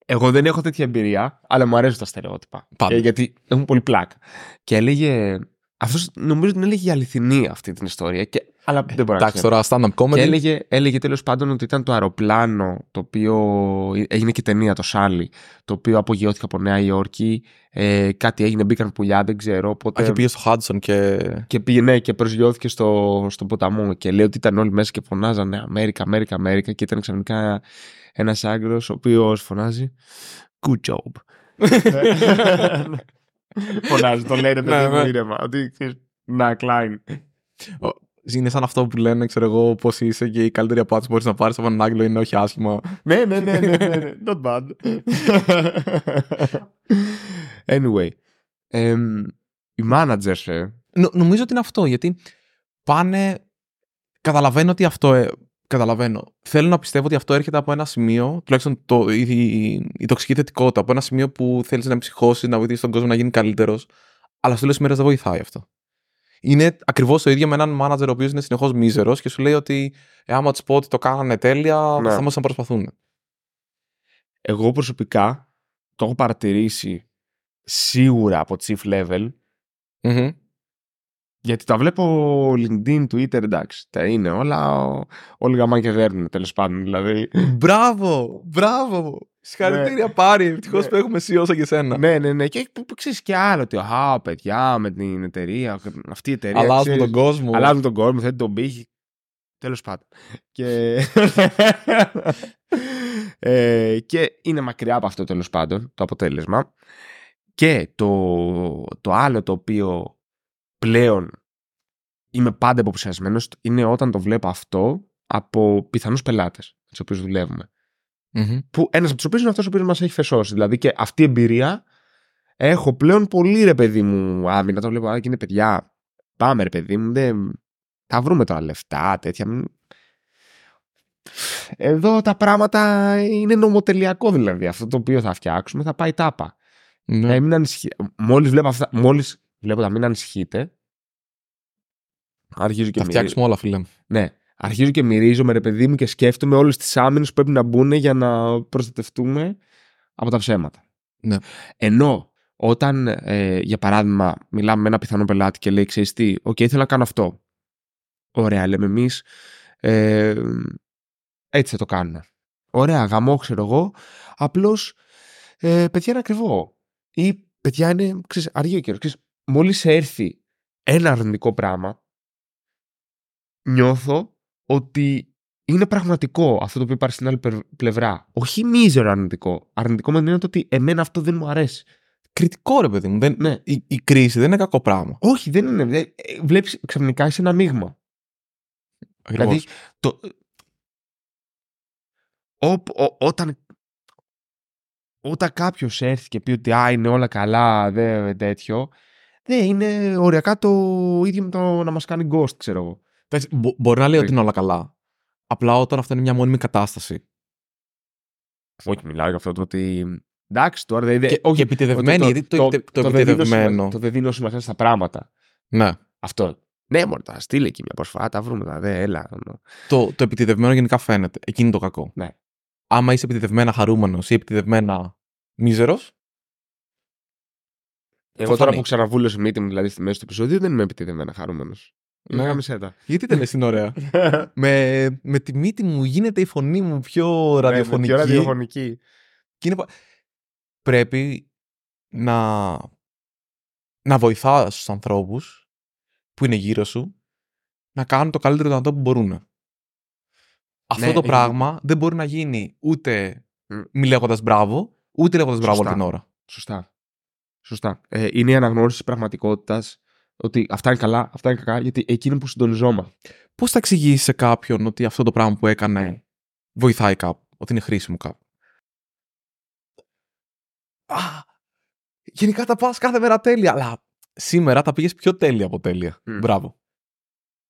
εγώ δεν έχω τέτοια εμπειρία, αλλά μου αρέσουν τα στερεότυπα. Πάντα. Ε, γιατί έχουν πολύ πλάκα. Και έλεγε. Αυτός νομίζω την έλεγε για αληθινή αυτή την ιστορία. Και, αλλά δεν μπορεί να Εντάξει, ξέρω. τώρα stand-up comedy. Και έλεγε, έλεγε τέλος πάντων ότι ήταν το αεροπλάνο το οποίο έγινε και ταινία το Σάλι, το οποίο απογειώθηκε από Νέα Υόρκη. Ε, κάτι έγινε, μπήκαν πουλιά, δεν ξέρω. Οπότε... Είχε πήγε στο Hudson και. Και πήγε, ναι, και προσγειώθηκε στο, στον ποταμό. Και λέει ότι ήταν όλοι μέσα και φωνάζανε Αμέρικα, Αμέρικα, Αμέρικα. Και ήταν ξαφνικά ένας Άγγλος ο οποίος φωνάζει Good job. φωνάζει, το λένε Ναι, παιδί μου ναι. ήρεμα. Ότι ξέρεις, να, Klein. Είναι σαν αυτό που λένε, ξέρω εγώ, πώ είσαι και η καλύτερη απάντηση που μπορείς να πάρεις από έναν Άγγλο είναι όχι άσχημα. ναι, ναι, ναι, ναι, ναι, ναι. Not bad. anyway. εμ, οι managers, ε, Νο- νομίζω ότι είναι αυτό, γιατί πάνε. Καταλαβαίνω ότι αυτό. Ε, Καταλαβαίνω. Θέλω να πιστεύω ότι αυτό έρχεται από ένα σημείο, τουλάχιστον το, η, η, η τοξική θετικότητα, από ένα σημείο που θέλεις να ψυχώσεις, να βοηθήσεις τον κόσμο να γίνει καλύτερος. Αλλά στο τέλος της ημέρα δεν βοηθάει αυτό. Είναι ακριβώς το ίδιο με έναν manager ο οποίος είναι συνεχώς μίζερος και σου λέει ότι ε, άμα τους πω ότι το κάνανε τέλεια, Ναι. θα μας να προσπαθούν. Εγώ προσωπικά το έχω παρατηρήσει σίγουρα από chief level Μμμ. Γιατί τα βλέπω LinkedIn, Twitter, εντάξει. Τα είναι όλα. Όλοι γαμάκια δέρνουν τέλος πάντων. Δηλαδή. Μπράβο! Μπράβο! Συγχαρητήρια πάρει. Ευτυχώς Ναι. που έχουμε εσύ όσα και σένα. ναι, ναι, ναι. Και που, που ξέρεις και άλλο ότι. Α, παιδιά, με την εταιρεία. Αυτή η εταιρεία. Αλλάζουμε ξέρεις, τον κόσμο. Αλλάζουν τον κόσμο, θέτει τον πύχη. Τέλος πάντων. Και... ε, και είναι μακριά από αυτό τέλος πάντων το αποτέλεσμα. Και το, το άλλο το οποίο πλέον είμαι πάντα υποψιασμένος είναι όταν το βλέπω αυτό από πιθανούς πελάτες με τους οποίους δουλεύουμε. Μμμ. Που ένας από τους οποίους είναι αυτός ο οποίος μας έχει φεσώσει. Δηλαδή και αυτή η εμπειρία έχω πλέον πολύ ρε παιδί μου άμυνα. Το βλέπω, α, και είναι παιδιά. Πάμε ρε παιδί μου, δεν... θα βρούμε τώρα λεφτά, τέτοια. Μην- Εδώ τα πράγματα είναι νομοτελειακό δηλαδή. Αυτό το οποίο θα φτιάξουμε θα πάει τάπα. Ναι. Ε, μην ανησυχεί... Μόλις βλέπω, αυτά... Μόλις βλέπω τα μην ανησυχείτε, αρχίζω και Θα μυρίζω. φτιάξουμε όλα, φίλε μου. Ναι. Αρχίζω και μυρίζομαι ρε παιδί μου και σκέφτομαι όλες τις άμυνες που πρέπει να μπουν για να προστατευτούμε από τα ψέματα. Ναι. Ενώ όταν, ε, για παράδειγμα, μιλάμε με ένα πιθανό πελάτη και λέει, ξέρεις τι, οκ, θέλω να κάνω αυτό. Ωραία, λέμε εμείς, ε, έτσι θα το κάνουμε. Ωραία, γαμό, ξέρω εγώ, απλώς, ε, παιδιά είναι ακριβό. Ή παιδιά είναι, ξέρεις, αργεί ο καιρός. Ξέρεις, μόλις έρθει ένα αρνητικό πράγμα, νιώθω ότι είναι πραγματικό αυτό το οποίο υπάρχει στην άλλη περ- πλευρά. Όχι μίζερο αρνητικό. Αρνητικό με την έννοια ότι εμένα αυτό δεν μου αρέσει. Κριτικό, ρε παιδί μου. Δεν... Ναι. Η, η κρίση δεν είναι κακό πράγμα. Όχι, δεν είναι. δεν- ε, Βλέπεις ξαφνικά είσαι ένα μείγμα. Ακριβώς. Δηλαδή, το... Ό, ο- όταν όταν κάποιος έρθει και πει ότι α, είναι όλα καλά, δεν τέτοιο, δεν είναι οριακά το ίδιο με το να μας κάνει ghost, ξέρω εγώ. Εντάξει, μπο- μπορεί να λέει ότι είναι όλα καλά. Απλά όταν αυτό είναι μια μόνιμη κατάσταση. Όχι, μιλάω για αυτό το ότι. Εντάξει, τώρα δεν. Και, και επιτεδευμένη, ότι γιατί το, το, το, δεν δίνω επιτεδευμένο. σημα- Το δεν δίνω σημασία στα πράγματα. Ναι. Αυτό. Ναι, μόνο τα στείλε εκεί μια προσφορά, τα βρούμε. Τα, δε, έλα. Το, το επιτεδευμένο γενικά φαίνεται. Εκείνη το κακό. Ναι. Άμα είσαι επιτεδευμένα χαρούμενος ή επιτεδευμένα μίζερος, Εγώ Θα τώρα φανεί. που ξαναβούλωσε meeting μου, δηλαδή στη μέση του επεισόδου, δεν είμαι επιτεδεμένα χαρούμενος. Ναι. Ναι, μισέτα. γιατί δεν είναι ωραία. με, με τη μύτη μου γίνεται η φωνή μου πιο ραδιοφωνική. Πιο ραδιοφωνική. Και είναι πα- Πρέπει να, να βοηθάς τους ανθρώπους που είναι γύρω σου να κάνουν το καλύτερο δυνατό που μπορούν. Αυτό Ναι, το ε, πράγμα δεν μπορεί να γίνει ούτε Μμ. μη λέγοντας μπράβο, ούτε λέγοντας μπράβο όλη Σωστά. την ώρα. Σωστά. Σωστά. Ε, είναι η αναγνώριση της πραγματικότητας ότι αυτά είναι καλά, αυτά είναι κακά, γιατί εκείνο που συντονιζόμαστε. Πώς θα εξηγήσει σε κάποιον ότι αυτό το πράγμα που έκανε βοηθάει κάπου, ότι είναι χρήσιμο κάπου; Α, γενικά τα πας κάθε μέρα τέλεια, αλλά σήμερα τα πήγες πιο τέλεια από τέλεια. Μμ. Μπράβο.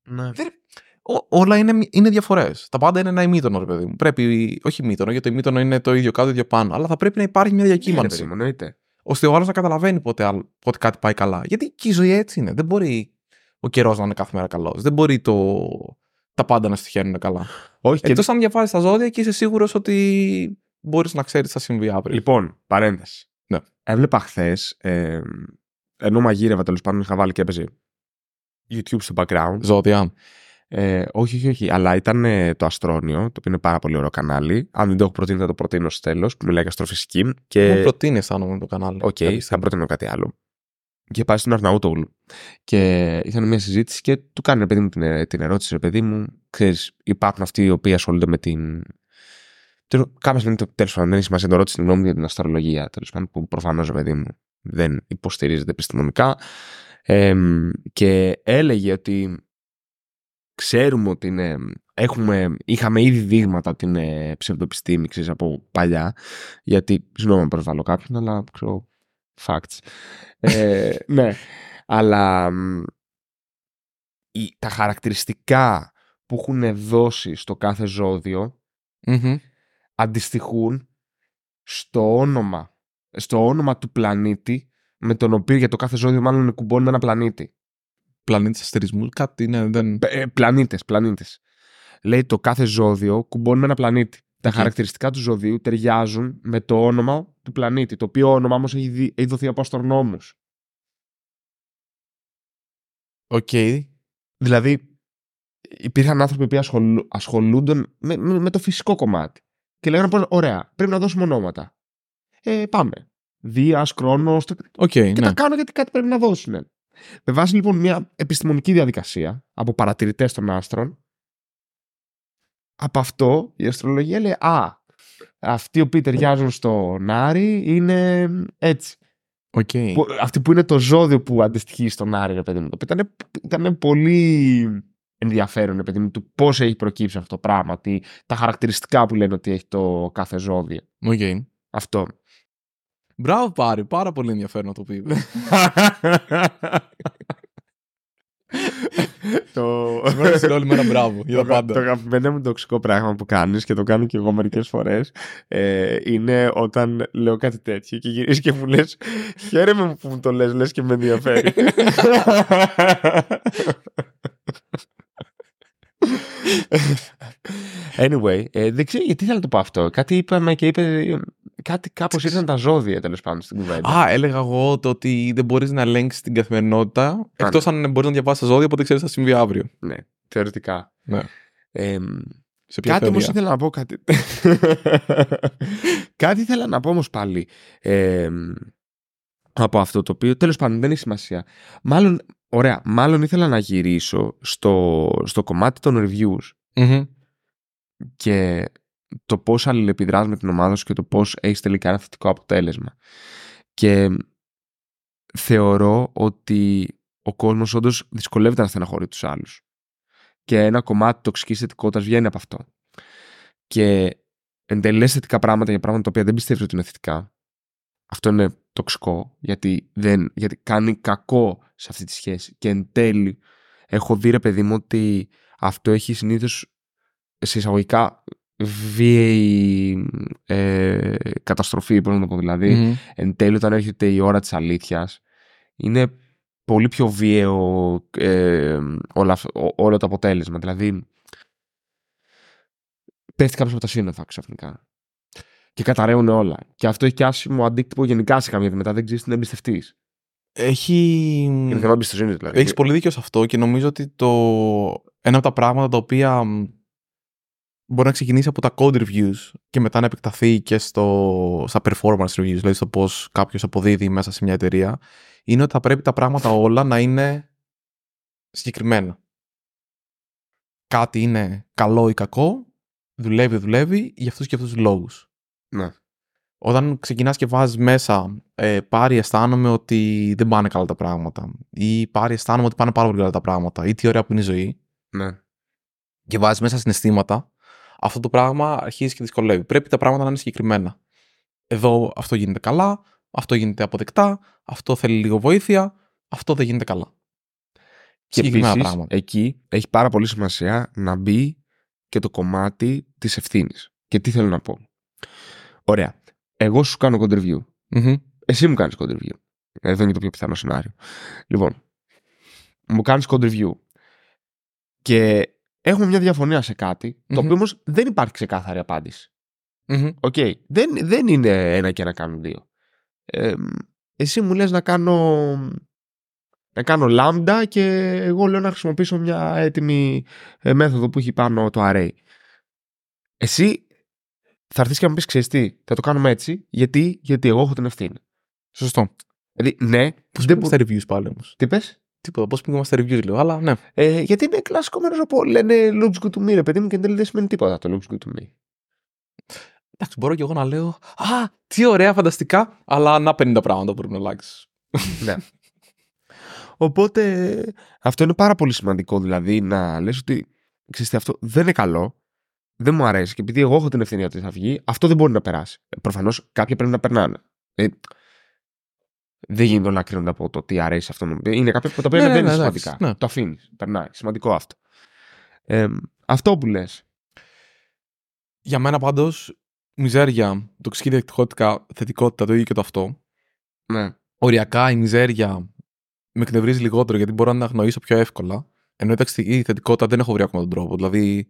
Ναι. Δεν- Ό- όλα είναι, είναι διαφορές. Τα πάντα είναι ένα ημίτονο, ρε παιδί μου. Πρέπει, όχι ημίτονο, γιατί το ημίτονο είναι το ίδιο κάτω, το ίδιο πάνω. Αλλά θα πρέπει να υπάρχει μια διακύμανση. Ναι, εννοείται. Ώστε ο άλλος να καταλαβαίνει πότε, άλλο- πότε κάτι πάει καλά. Γιατί και η ζωή έτσι είναι. Δεν μπορεί ο καιρός να είναι κάθε μέρα καλός. Δεν μπορεί το... τα πάντα να σου τυχαίνουν καλά. Όχι, και Εκτός αν διαβάζεις τα ζώδια και είσαι σίγουρος ότι μπορείς να ξέρεις τι θα συμβεί αύριο. Λοιπόν, παρένθεση. Ναι. Έβλεπα χθες, ε, ενώ μαγείρευα τέλος πάντων, είχα βάλει και έπαιζε YouTube στο background. Ζώδια. Ε, όχι, όχι, όχι. Αλλά ήταν ε, το Αστρόνιο, το οποίο είναι πάρα πολύ ωραίο κανάλι. Αν δεν το έχω προτείνει, θα το προτείνω στο τέλος, που μιλάει για αστροφυσική. Μου Και... προτείνει, αισθάνομαι το κανάλι. Οκ, Κάποια θα στιγμή. προτείνω κάτι άλλο. Και πάει στον Αρναούτογλου. Και είχαν μια συζήτηση και του κάνει ρε παιδί μου την, ε- την ερώτηση, ρε παιδί μου, ξέρεις, υπάρχουν αυτοί οι οποίοι ασχολούνται με την. Τέλο κάποια στιγμή τέλος πάντων δεν έχει σημασία το ρώτησε τη γνώμη μου για την αστρολογία. Τέλος πάντων, που προφανώς, ρε παιδί μου, δεν υποστηρίζεται επιστημονικά. Εμ, και έλεγε ότι ξέρουμε ότι είναι, έχουμε, είχαμε ήδη δείγματα ότι είναι ψευδοπιστήμη, ξέρεις, από παλιά, γιατί, συγγνώμη αν προσβάλλω κάποιον, αλλά ξέρω, facts. ε, ναι, αλλά μ, οι- τα χαρακτηριστικά που έχουν δώσει στο κάθε ζώδιο Μμμ. αντιστοιχούν στο όνομα, στο όνομα του πλανήτη με τον οποίο για το κάθε ζώδιο μάλλον κουμπώνει με ένα πλανήτη. Πλανήτη αστερισμού, κάτι είναι. Δεν... Ε, πλανήτες, πλανήτες. Λέει το κάθε ζώδιο κουμπώνει με ένα πλανήτη. Τα Οκ. χαρακτηριστικά του ζωδίου ταιριάζουν με το όνομα του πλανήτη, το οποίο όνομα όμως έχει, δι- έχει δοθεί από αστρονόμους. Οκ. Δηλαδή, υπήρχαν άνθρωποι που ασχολου, ασχολούνταν με, με, με το φυσικό κομμάτι. Και λέγανε πως, ωραία, πρέπει να δώσουμε ονόματα. Ε, πάμε. Δίας, Κρόνος, το- Οκ, και ναι. τα κάνουν γιατί κάτι πρέπει να δώσουν. Με βάση λοιπόν μια επιστημονική διαδικασία από παρατηρητές των άστρων, από αυτό η αστρολογία λέει «Α, αυτοί οι οποίοι ταιριάζουν στον Άρη είναι έτσι». Οκ. Που- Αυτή που είναι το ζώδιο που αντιστοιχεί στον Άρη, ρε παιδί μου. Το οποίο ήταν, ήταν πολύ ενδιαφέρον, ρε παιδί μου, του πώς έχει προκύψει αυτό το πράγμα, τι, τα χαρακτηριστικά που λένε ότι έχει το κάθε ζώδιο. Οκ. Αυτό. Μπράβο, Πάρη. Πάρα πολύ ενδιαφέρον αυτό που είπε. το... Σήμερα σε όλη μέρα μπράβο για τα Το, το πάντα. αγαπημένο μου τοξικό πράγμα που κάνεις και το κάνω και εγώ μερικές φορές ε, είναι όταν λέω κάτι τέτοιο και γυρίζεις και μου λες χαίρομαι που μου το λες, λες και με ενδιαφέρει. anyway, ε, δεν ξέρω γιατί θέλω να το πω αυτό. Κάτι είπαμε και είπε. Κάτι κάπως ήρθαν τα ζώδια τέλος πάντων στην κουβέντα. Α, έλεγα εγώ το ότι δεν μπορείς να ελέγξεις την καθημερινότητα εκτός αν μπορείς να διαβάσεις τα ζώδια, οπότε ξέρεις τι θα συμβεί αύριο. ναι, θεωρητικά. Ναι. Ε, Σε ποια Κάτι όμως θεωρία; ήθελα να πω κάτι. κάτι ήθελα να πω όμως πάλι. ε, από αυτό το οποίο τέλος πάντων δεν έχει σημασία. Μάλλον, ωραία, μάλλον ήθελα να γυρίσω στο, στο κομμάτι των reviews Μμμ. και το πώς αλληλεπιδράς με την ομάδα σου και το πώς έχεις τελικά ένα θετικό αποτέλεσμα. Και θεωρώ ότι ο κόσμος όντως δυσκολεύεται να στεναχωρεί τους άλλους. Και ένα κομμάτι τοξικής θετικότητας βγαίνει από αυτό. Και εντελές θετικά πράγματα για πράγματα τα οποία δεν πιστεύεις ότι είναι θετικά. Αυτό είναι τοξικό γιατί, δεν, γιατί κάνει κακό σε αυτή τη σχέση. Και εν τέλει έχω δει ρε παιδί μου ότι αυτό έχει συνήθως σε εισαγωγικά βίαιη ε, καταστροφή, πώς να το πω δηλαδή. Μμμ. Εν τέλει όταν έρχεται η ώρα της αλήθειας είναι πολύ πιο βίαιο ε, όλα, αυ- ό- όλο το αποτέλεσμα. Δηλαδή πέφτει κάποιος από τα σύννεφα ξαφνικά. Και καταραίουν όλα. Και αυτό έχει και άσχημο αντίκτυπο γενικά σε καμία γιατί μετά δεν ξέρεις τι να εμπιστευτείς. Έχει. Είναι θέμα εμπιστοσύνης δηλαδή. Έχεις πολύ δίκιο σε αυτό και νομίζω ότι το... ένα από τα πράγματα τα οποία μ, μπορεί να ξεκινήσει από τα code reviews και μετά να επεκταθεί και στο... στα performance reviews, δηλαδή στο πώς κάποιος αποδίδει μέσα σε μια εταιρεία, είναι ότι θα πρέπει τα πράγματα όλα να είναι συγκεκριμένα. Κάτι είναι καλό ή κακό, δουλεύει, δουλεύει για αυτούς και αυτούς τους λόγους. Ναι. Όταν ξεκινάς και βάζεις μέσα ε, πάρει αισθάνομαι ότι δεν πάνε καλά τα πράγματα ή πάρει αισθάνομαι ότι πάνε πάρα πολύ καλά τα πράγματα ή τι ωραία που είναι η ζωή ναι. και βάζεις μέσα συναισθήματα αυτό το πράγμα αρχίζει και δυσκολεύει. Πρέπει τα πράγματα να είναι συγκεκριμένα. Εδώ αυτό γίνεται καλά, αυτό γίνεται αποδεκτά, αυτό θέλει λίγο βοήθεια, αυτό δεν γίνεται καλά. Και Συγκεκριμένα επίσης, πράγματα. εκεί έχει πάρα πολύ σημασία να μπει και το κομμάτι της ευθύνης. Και τι θέλω να πω. Ωραία. Εγώ σου κάνω code review. Μμμ. Εσύ μου κάνεις code review. Εδώ είναι το πιο πιθανό σενάριο. Λοιπόν, μου κάνεις code review. Και έχουμε μια διαφωνία σε κάτι, το Μμμ. οποίο όμως δεν υπάρχει ξεκάθαρη απάντηση. Μμμ. Οκ. Δεν, δεν είναι ένα και ένα κάνουν δύο. Ε, εσύ μου λες να κάνω να κάνω λάμδα και εγώ λέω να χρησιμοποιήσω μια έτοιμη ε, μέθοδο που έχει πάνω το array. Εσύ θα έρθεις και να μου πεις ξέρεις τι, θα το κάνουμε έτσι γιατί, γιατί εγώ έχω την ευθύνη. Σωστό. Δηλαδή, ναι, Πώς δεν πήγαμε μπο- στα reviews πάλι όμως; Τι πες; Τίποτα, πώς πήγαμε στα reviews λέω, αλλά ναι. Ε, γιατί είναι κλασικό μέρος από λένε looks good to me ρε παιδί μου και εν τέλει δεν σημαίνει τίποτα το looks good to me. Εντάξει, μπορώ και εγώ να λέω Α, τι ωραία, φανταστικά, αλλά να 50 πράγματα που πρέπει να αλλάξεις. ναι. Οπότε αυτό είναι πάρα πολύ σημαντικό δηλαδή να λες ότι ξέρεις τι, αυτό δεν είναι καλό, δεν μου αρέσει και επειδή εγώ έχω την ευθύνη ότι θα βγει, αυτό δεν μπορεί να περάσει. Ε, προφανώς κάποια πρέπει να περνάνε. Ε, δεν γίνεται να κρίνονται από το τι αρέσει αυτόν. Είναι κάποια που τα οποία Ναι, ναι, δεν ναι, είναι εντάξει, σημαντικά. ναι. Το αφήνεις. Περνάει. Σημαντικό αυτό. Ε, αυτό που λες. Για μένα πάντως, μιζέρια, τοξική θετικότητα, θετικότητα το ίδιο και το αυτό. Ναι. Οριακά η μιζέρια με εκνευρίζει λιγότερο γιατί μπορώ να την αγνοήσω πιο εύκολα. Ενώ η τοξική θετικότητα δεν έχω βρει ακόμα τον τρόπο. Δηλαδή,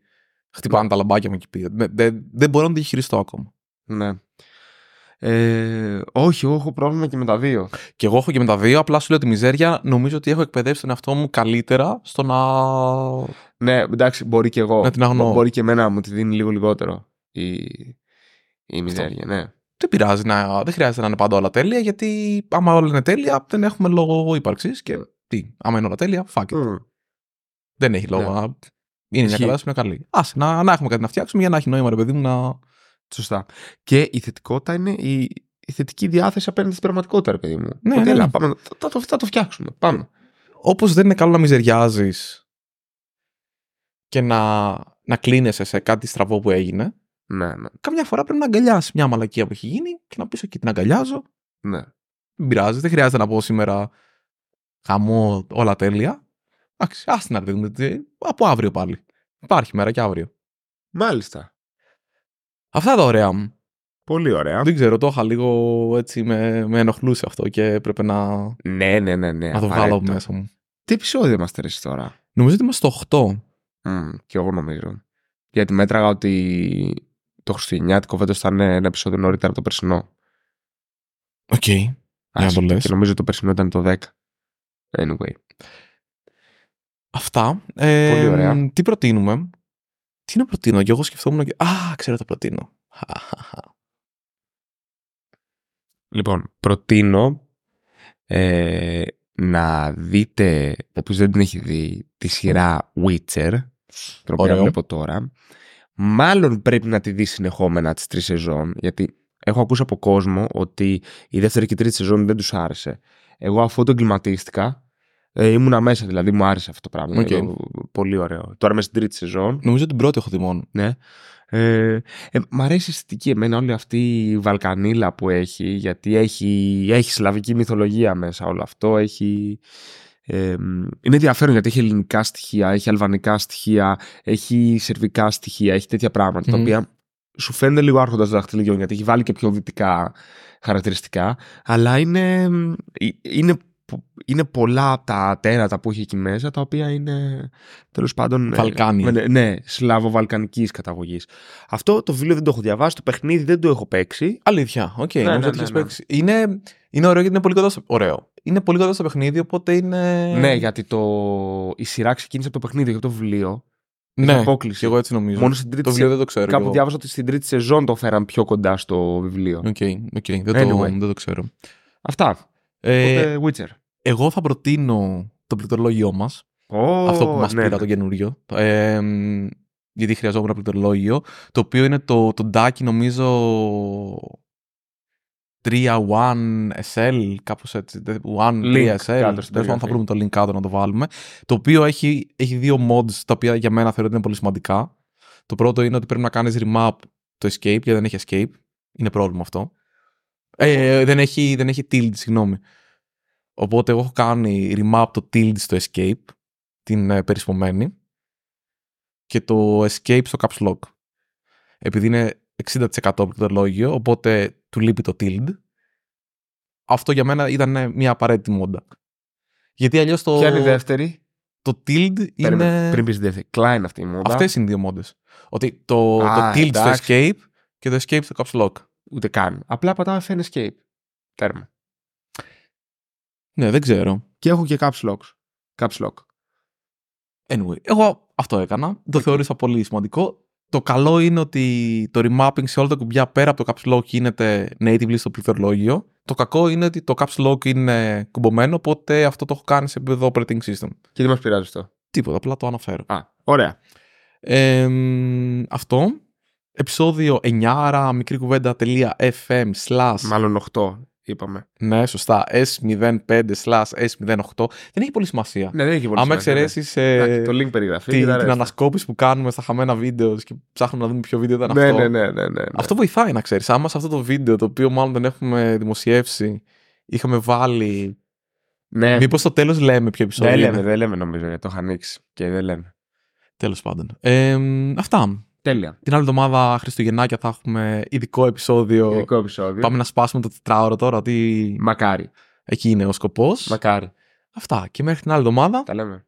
χτυπάνε τα λαμπάκια μου εκεί πέρα. Δεν, δεν, δεν μπορώ να τη διαχειριστώ ακόμα. ναι. Ε, όχι, εγώ έχω πρόβλημα και με τα δύο. Και εγώ έχω και με τα δύο. Απλά σου λέω τη μιζέρια νομίζω ότι έχω εκπαιδεύσει τον εαυτό μου καλύτερα στο να. Ναι, εντάξει, μπορεί και εγώ. Να την αγνοώ. Μπορεί και εμένα να μου τη δίνει λίγο λιγότερο η, η μιζέρια, ναι. Δεν πειράζει να. Δεν χρειάζεται να είναι πάντα όλα τέλεια γιατί άμα όλα είναι τέλεια δεν έχουμε λόγο ύπαρξης. Και τι, άμα είναι όλα τέλεια, fuck it. Μμ. Δεν έχει λόγο. Ναι. να- Είναι μια Ισχύει. καλά, είναι μια καλή. Άσε, να, να έχουμε κάτι να φτιάξουμε για να έχει νόημα, ρε παιδί μου, να. Σωστά. Και η θετικότητα είναι η, η θετική διάθεση απέναντι στην πραγματικότητα, ρε παιδί μου. Ναι, Ότι ναι, έλα, ναι. πάμε, θα, θα το, θα το φτιάξουμε. Πάμε. Όπως δεν είναι καλό να μιζεριάζεις και να, να κλείνεσαι σε κάτι στραβό που έγινε, Ναι, ναι, καμιά φορά πρέπει να αγκαλιάσεις μια μαλακία που έχει γίνει και να πεις: OK, την αγκαλιάζω. ναι. Δεν πειράζει, δεν χρειάζεται να πω σήμερα χαμό όλα τέλεια. Εντάξει, άστε να δούμε. τι- Από αύριο πάλι. Υπάρχει μέρα και αύριο. Μάλιστα. Αυτά τα ωραία μου. Πολύ ωραία. Δεν ξέρω, το είχα λίγο έτσι, με, με ενοχλούσε αυτό και έπρεπε να, Ναι, ναι, ναι. ναι να το βγάλω από απαραίτητο. μέσα μου. Τι επεισόδιο είμαστε ρε, εσύ τώρα; Νομίζω ότι είμαστε στο 8. Μμ, και εγώ νομίζω. Γιατί μέτραγα ότι το Χριστουγεννιάτικο φέτος θα είναι ένα επεισόδιο νωρίτερα από το περσινό. Οκ. Για να το λες. Και νομίζω το περσινό ήταν το 10. Anyway. Αυτά. Ε, Πολύ ωραία. Τι προτείνουμε; Τι να προτείνω, και εγώ σκεφτόμουν και. Α, ξέρω τι προτείνω. Χαχαχα. Λοιπόν, προτείνω ε, να δείτε, όποιος δεν την έχει δει, τη σειρά Witcher, την οποία Ωραίο. βλέπω τώρα. Μάλλον πρέπει να τη δεις συνεχόμενα τις τρεις σεζόν, γιατί έχω ακούσει από κόσμο ότι η δεύτερη και η τρίτη σεζόν δεν τους άρεσε. Εγώ αφού το εγκλιματίστηκα, ε, ήμουνα μέσα, δηλαδή μου άρεσε αυτό το πράγμα. Οκ. Είναι Πολύ ωραίο. Τώρα είμαι στην τρίτη σεζόν. Νομίζω την πρώτη έχω δει μόνο. Ναι. Ε, ε, μ' αρέσει η αισθητική εμένα όλη αυτή η βαλκανίλα που έχει γιατί έχει, έχει σλαβική μυθολογία μέσα όλο αυτό έχει, ε, είναι ενδιαφέρον γιατί έχει ελληνικά στοιχεία έχει αλβανικά στοιχεία έχει σερβικά στοιχεία έχει τέτοια πράγματα τα Μμμ. οποία σου φαίνεται λίγο άρχοντας δαχτυλιών γιατί έχει βάλει και πιο δυτικά χαρακτηριστικά αλλά είναι, ε, είναι, πο- είναι πολλά από τα τέρατα που έχει εκεί μέσα τα οποία είναι τέλος πάντων ε, Βαλκάνια. με- ναι, σλαβοβαλκανικής καταγωγής. Αυτό το βιβλίο δεν το έχω διαβάσει, το παιχνίδι δεν το έχω παίξει. Αλήθεια. Οκ. Ναι, νομίζω ναι, ότι ναι, έχεις ναι. παίξει. Είναι, είναι ωραίο γιατί είναι πολύ κοντά στο. Ωραίο. Είναι πολύ κοντά στο παιχνίδι, οπότε είναι. Ναι, γιατί το... η σειρά ξεκίνησε από το παιχνίδι και από το βιβλίο. Ναι, έχει απόκλιση. και εγώ έτσι νομίζω. Μόνο στην τρίτη Το βιβλίο δεν το ξέρω. κι Κάπου εγώ. διάβασα ότι στην τρίτη σεζόν το φέραν πιο κοντά στο βιβλίο. Οκ, οκ, δεν, το, Anyway. δεν το ξέρω. Αυτά. Ε, Οπότε, Witcher. Εγώ θα προτείνω το πληκτρολόγιό μας. Ω, αυτό που μας ναι, πήρα ναι. το καινούριο. Ε, μ, γιατί χρειαζόμουν ένα πληκτρολόγιο. Το οποίο είναι το, το DACI, νομίζω. 3-1 SL, κάπως έτσι. 1-3 Link SL. κάτω στην Τέλος πάντων, θα περιγραφή. βρούμε το link κάτω να το βάλουμε. Το οποίο έχει, έχει δύο mods τα οποία για μένα θεωρώ ότι είναι πολύ σημαντικά. Το πρώτο είναι ότι πρέπει να κάνεις remap το escape, γιατί δεν έχει escape. Είναι πρόβλημα αυτό. Ε, δεν, έχει, δεν έχει tilt, συγγνώμη. Οπότε εγώ έχω κάνει remap το tilt στο escape, την ε, περισπομένη, και το escape στο caps lock. Επειδή είναι 60% πληκτρολόγιο, οπότε του λείπει το tilt. Αυτό για μένα ήταν ε, μια απαραίτητη μόντα. Γιατί αλλιώς το, Ποια είναι η δεύτερη; το tilt Περίμενε, είναι... Πριν πεις τη δεύτερη. Klein αυτή η μόντα. Αυτές είναι οι δύο μόντες. Ότι το, Α, το tilt εντάξει. στο escape και το escape στο caps lock. Ούτε καν. Απλά πατάω FN Escape. Τέρμα. Ναι, δεν ξέρω. Και έχω και caps lock. Caps lock. Anyway, εγώ αυτό έκανα. Το θεώρησα πολύ σημαντικό. Το καλό είναι ότι το remapping σε όλα τα κουμπιά πέρα από το caps lock γίνεται natively στο πληκτρολόγιο. Το κακό είναι ότι το caps lock είναι κουμπωμένο, οπότε αυτό το έχω κάνει σε επίπεδο operating system. Και τι μας πειράζει αυτό. Τίποτα, απλά το αναφέρω. Α, ωραία. Ε, μ, αυτό. Επισόδιο 9, άρα μικρή κουβέντα.fm slash Μάλλον 8 είπαμε. ναι, σωστά, S05 slash S08. Δεν έχει πολύ σημασία. Ναι, δεν έχει πολύ Άμα σημασία, ναι. εξαιρέσεις Εντάξει, το link περιγραφή. την, και τα την ρέστα. ανασκόπηση που κάνουμε στα χαμένα βίντεος και ψάχνουμε να δούμε ποιο βίντεο ήταν Ναι, αυτό. ναι, ναι, ναι, ναι, ναι. Αυτό βοηθάει να ξέρεις. Άμα σε αυτό το βίντεο, το οποίο μάλλον δεν έχουμε δημοσιεύσει, είχαμε βάλει. Ναι, Μήπως στο τέλος λέμε ποιο επεισόδιο. δεν είναι; λέμε, δεν λέμε νομίζω, γιατί το είχα ανοίξει και δεν λέμε. Τέλος πάντων. Ε, αυτά. Τέλεια. Την άλλη εβδομάδα Χριστουγεννάκια θα έχουμε ειδικό επεισόδιο. Ειδικό επεισόδιο. Πάμε να σπάσουμε το τετράωρο τώρα, ότι Μακάρι. εκεί είναι ο σκοπός. Μακάρι. Αυτά. Και μέχρι την άλλη εβδομάδα. Τα λέμε.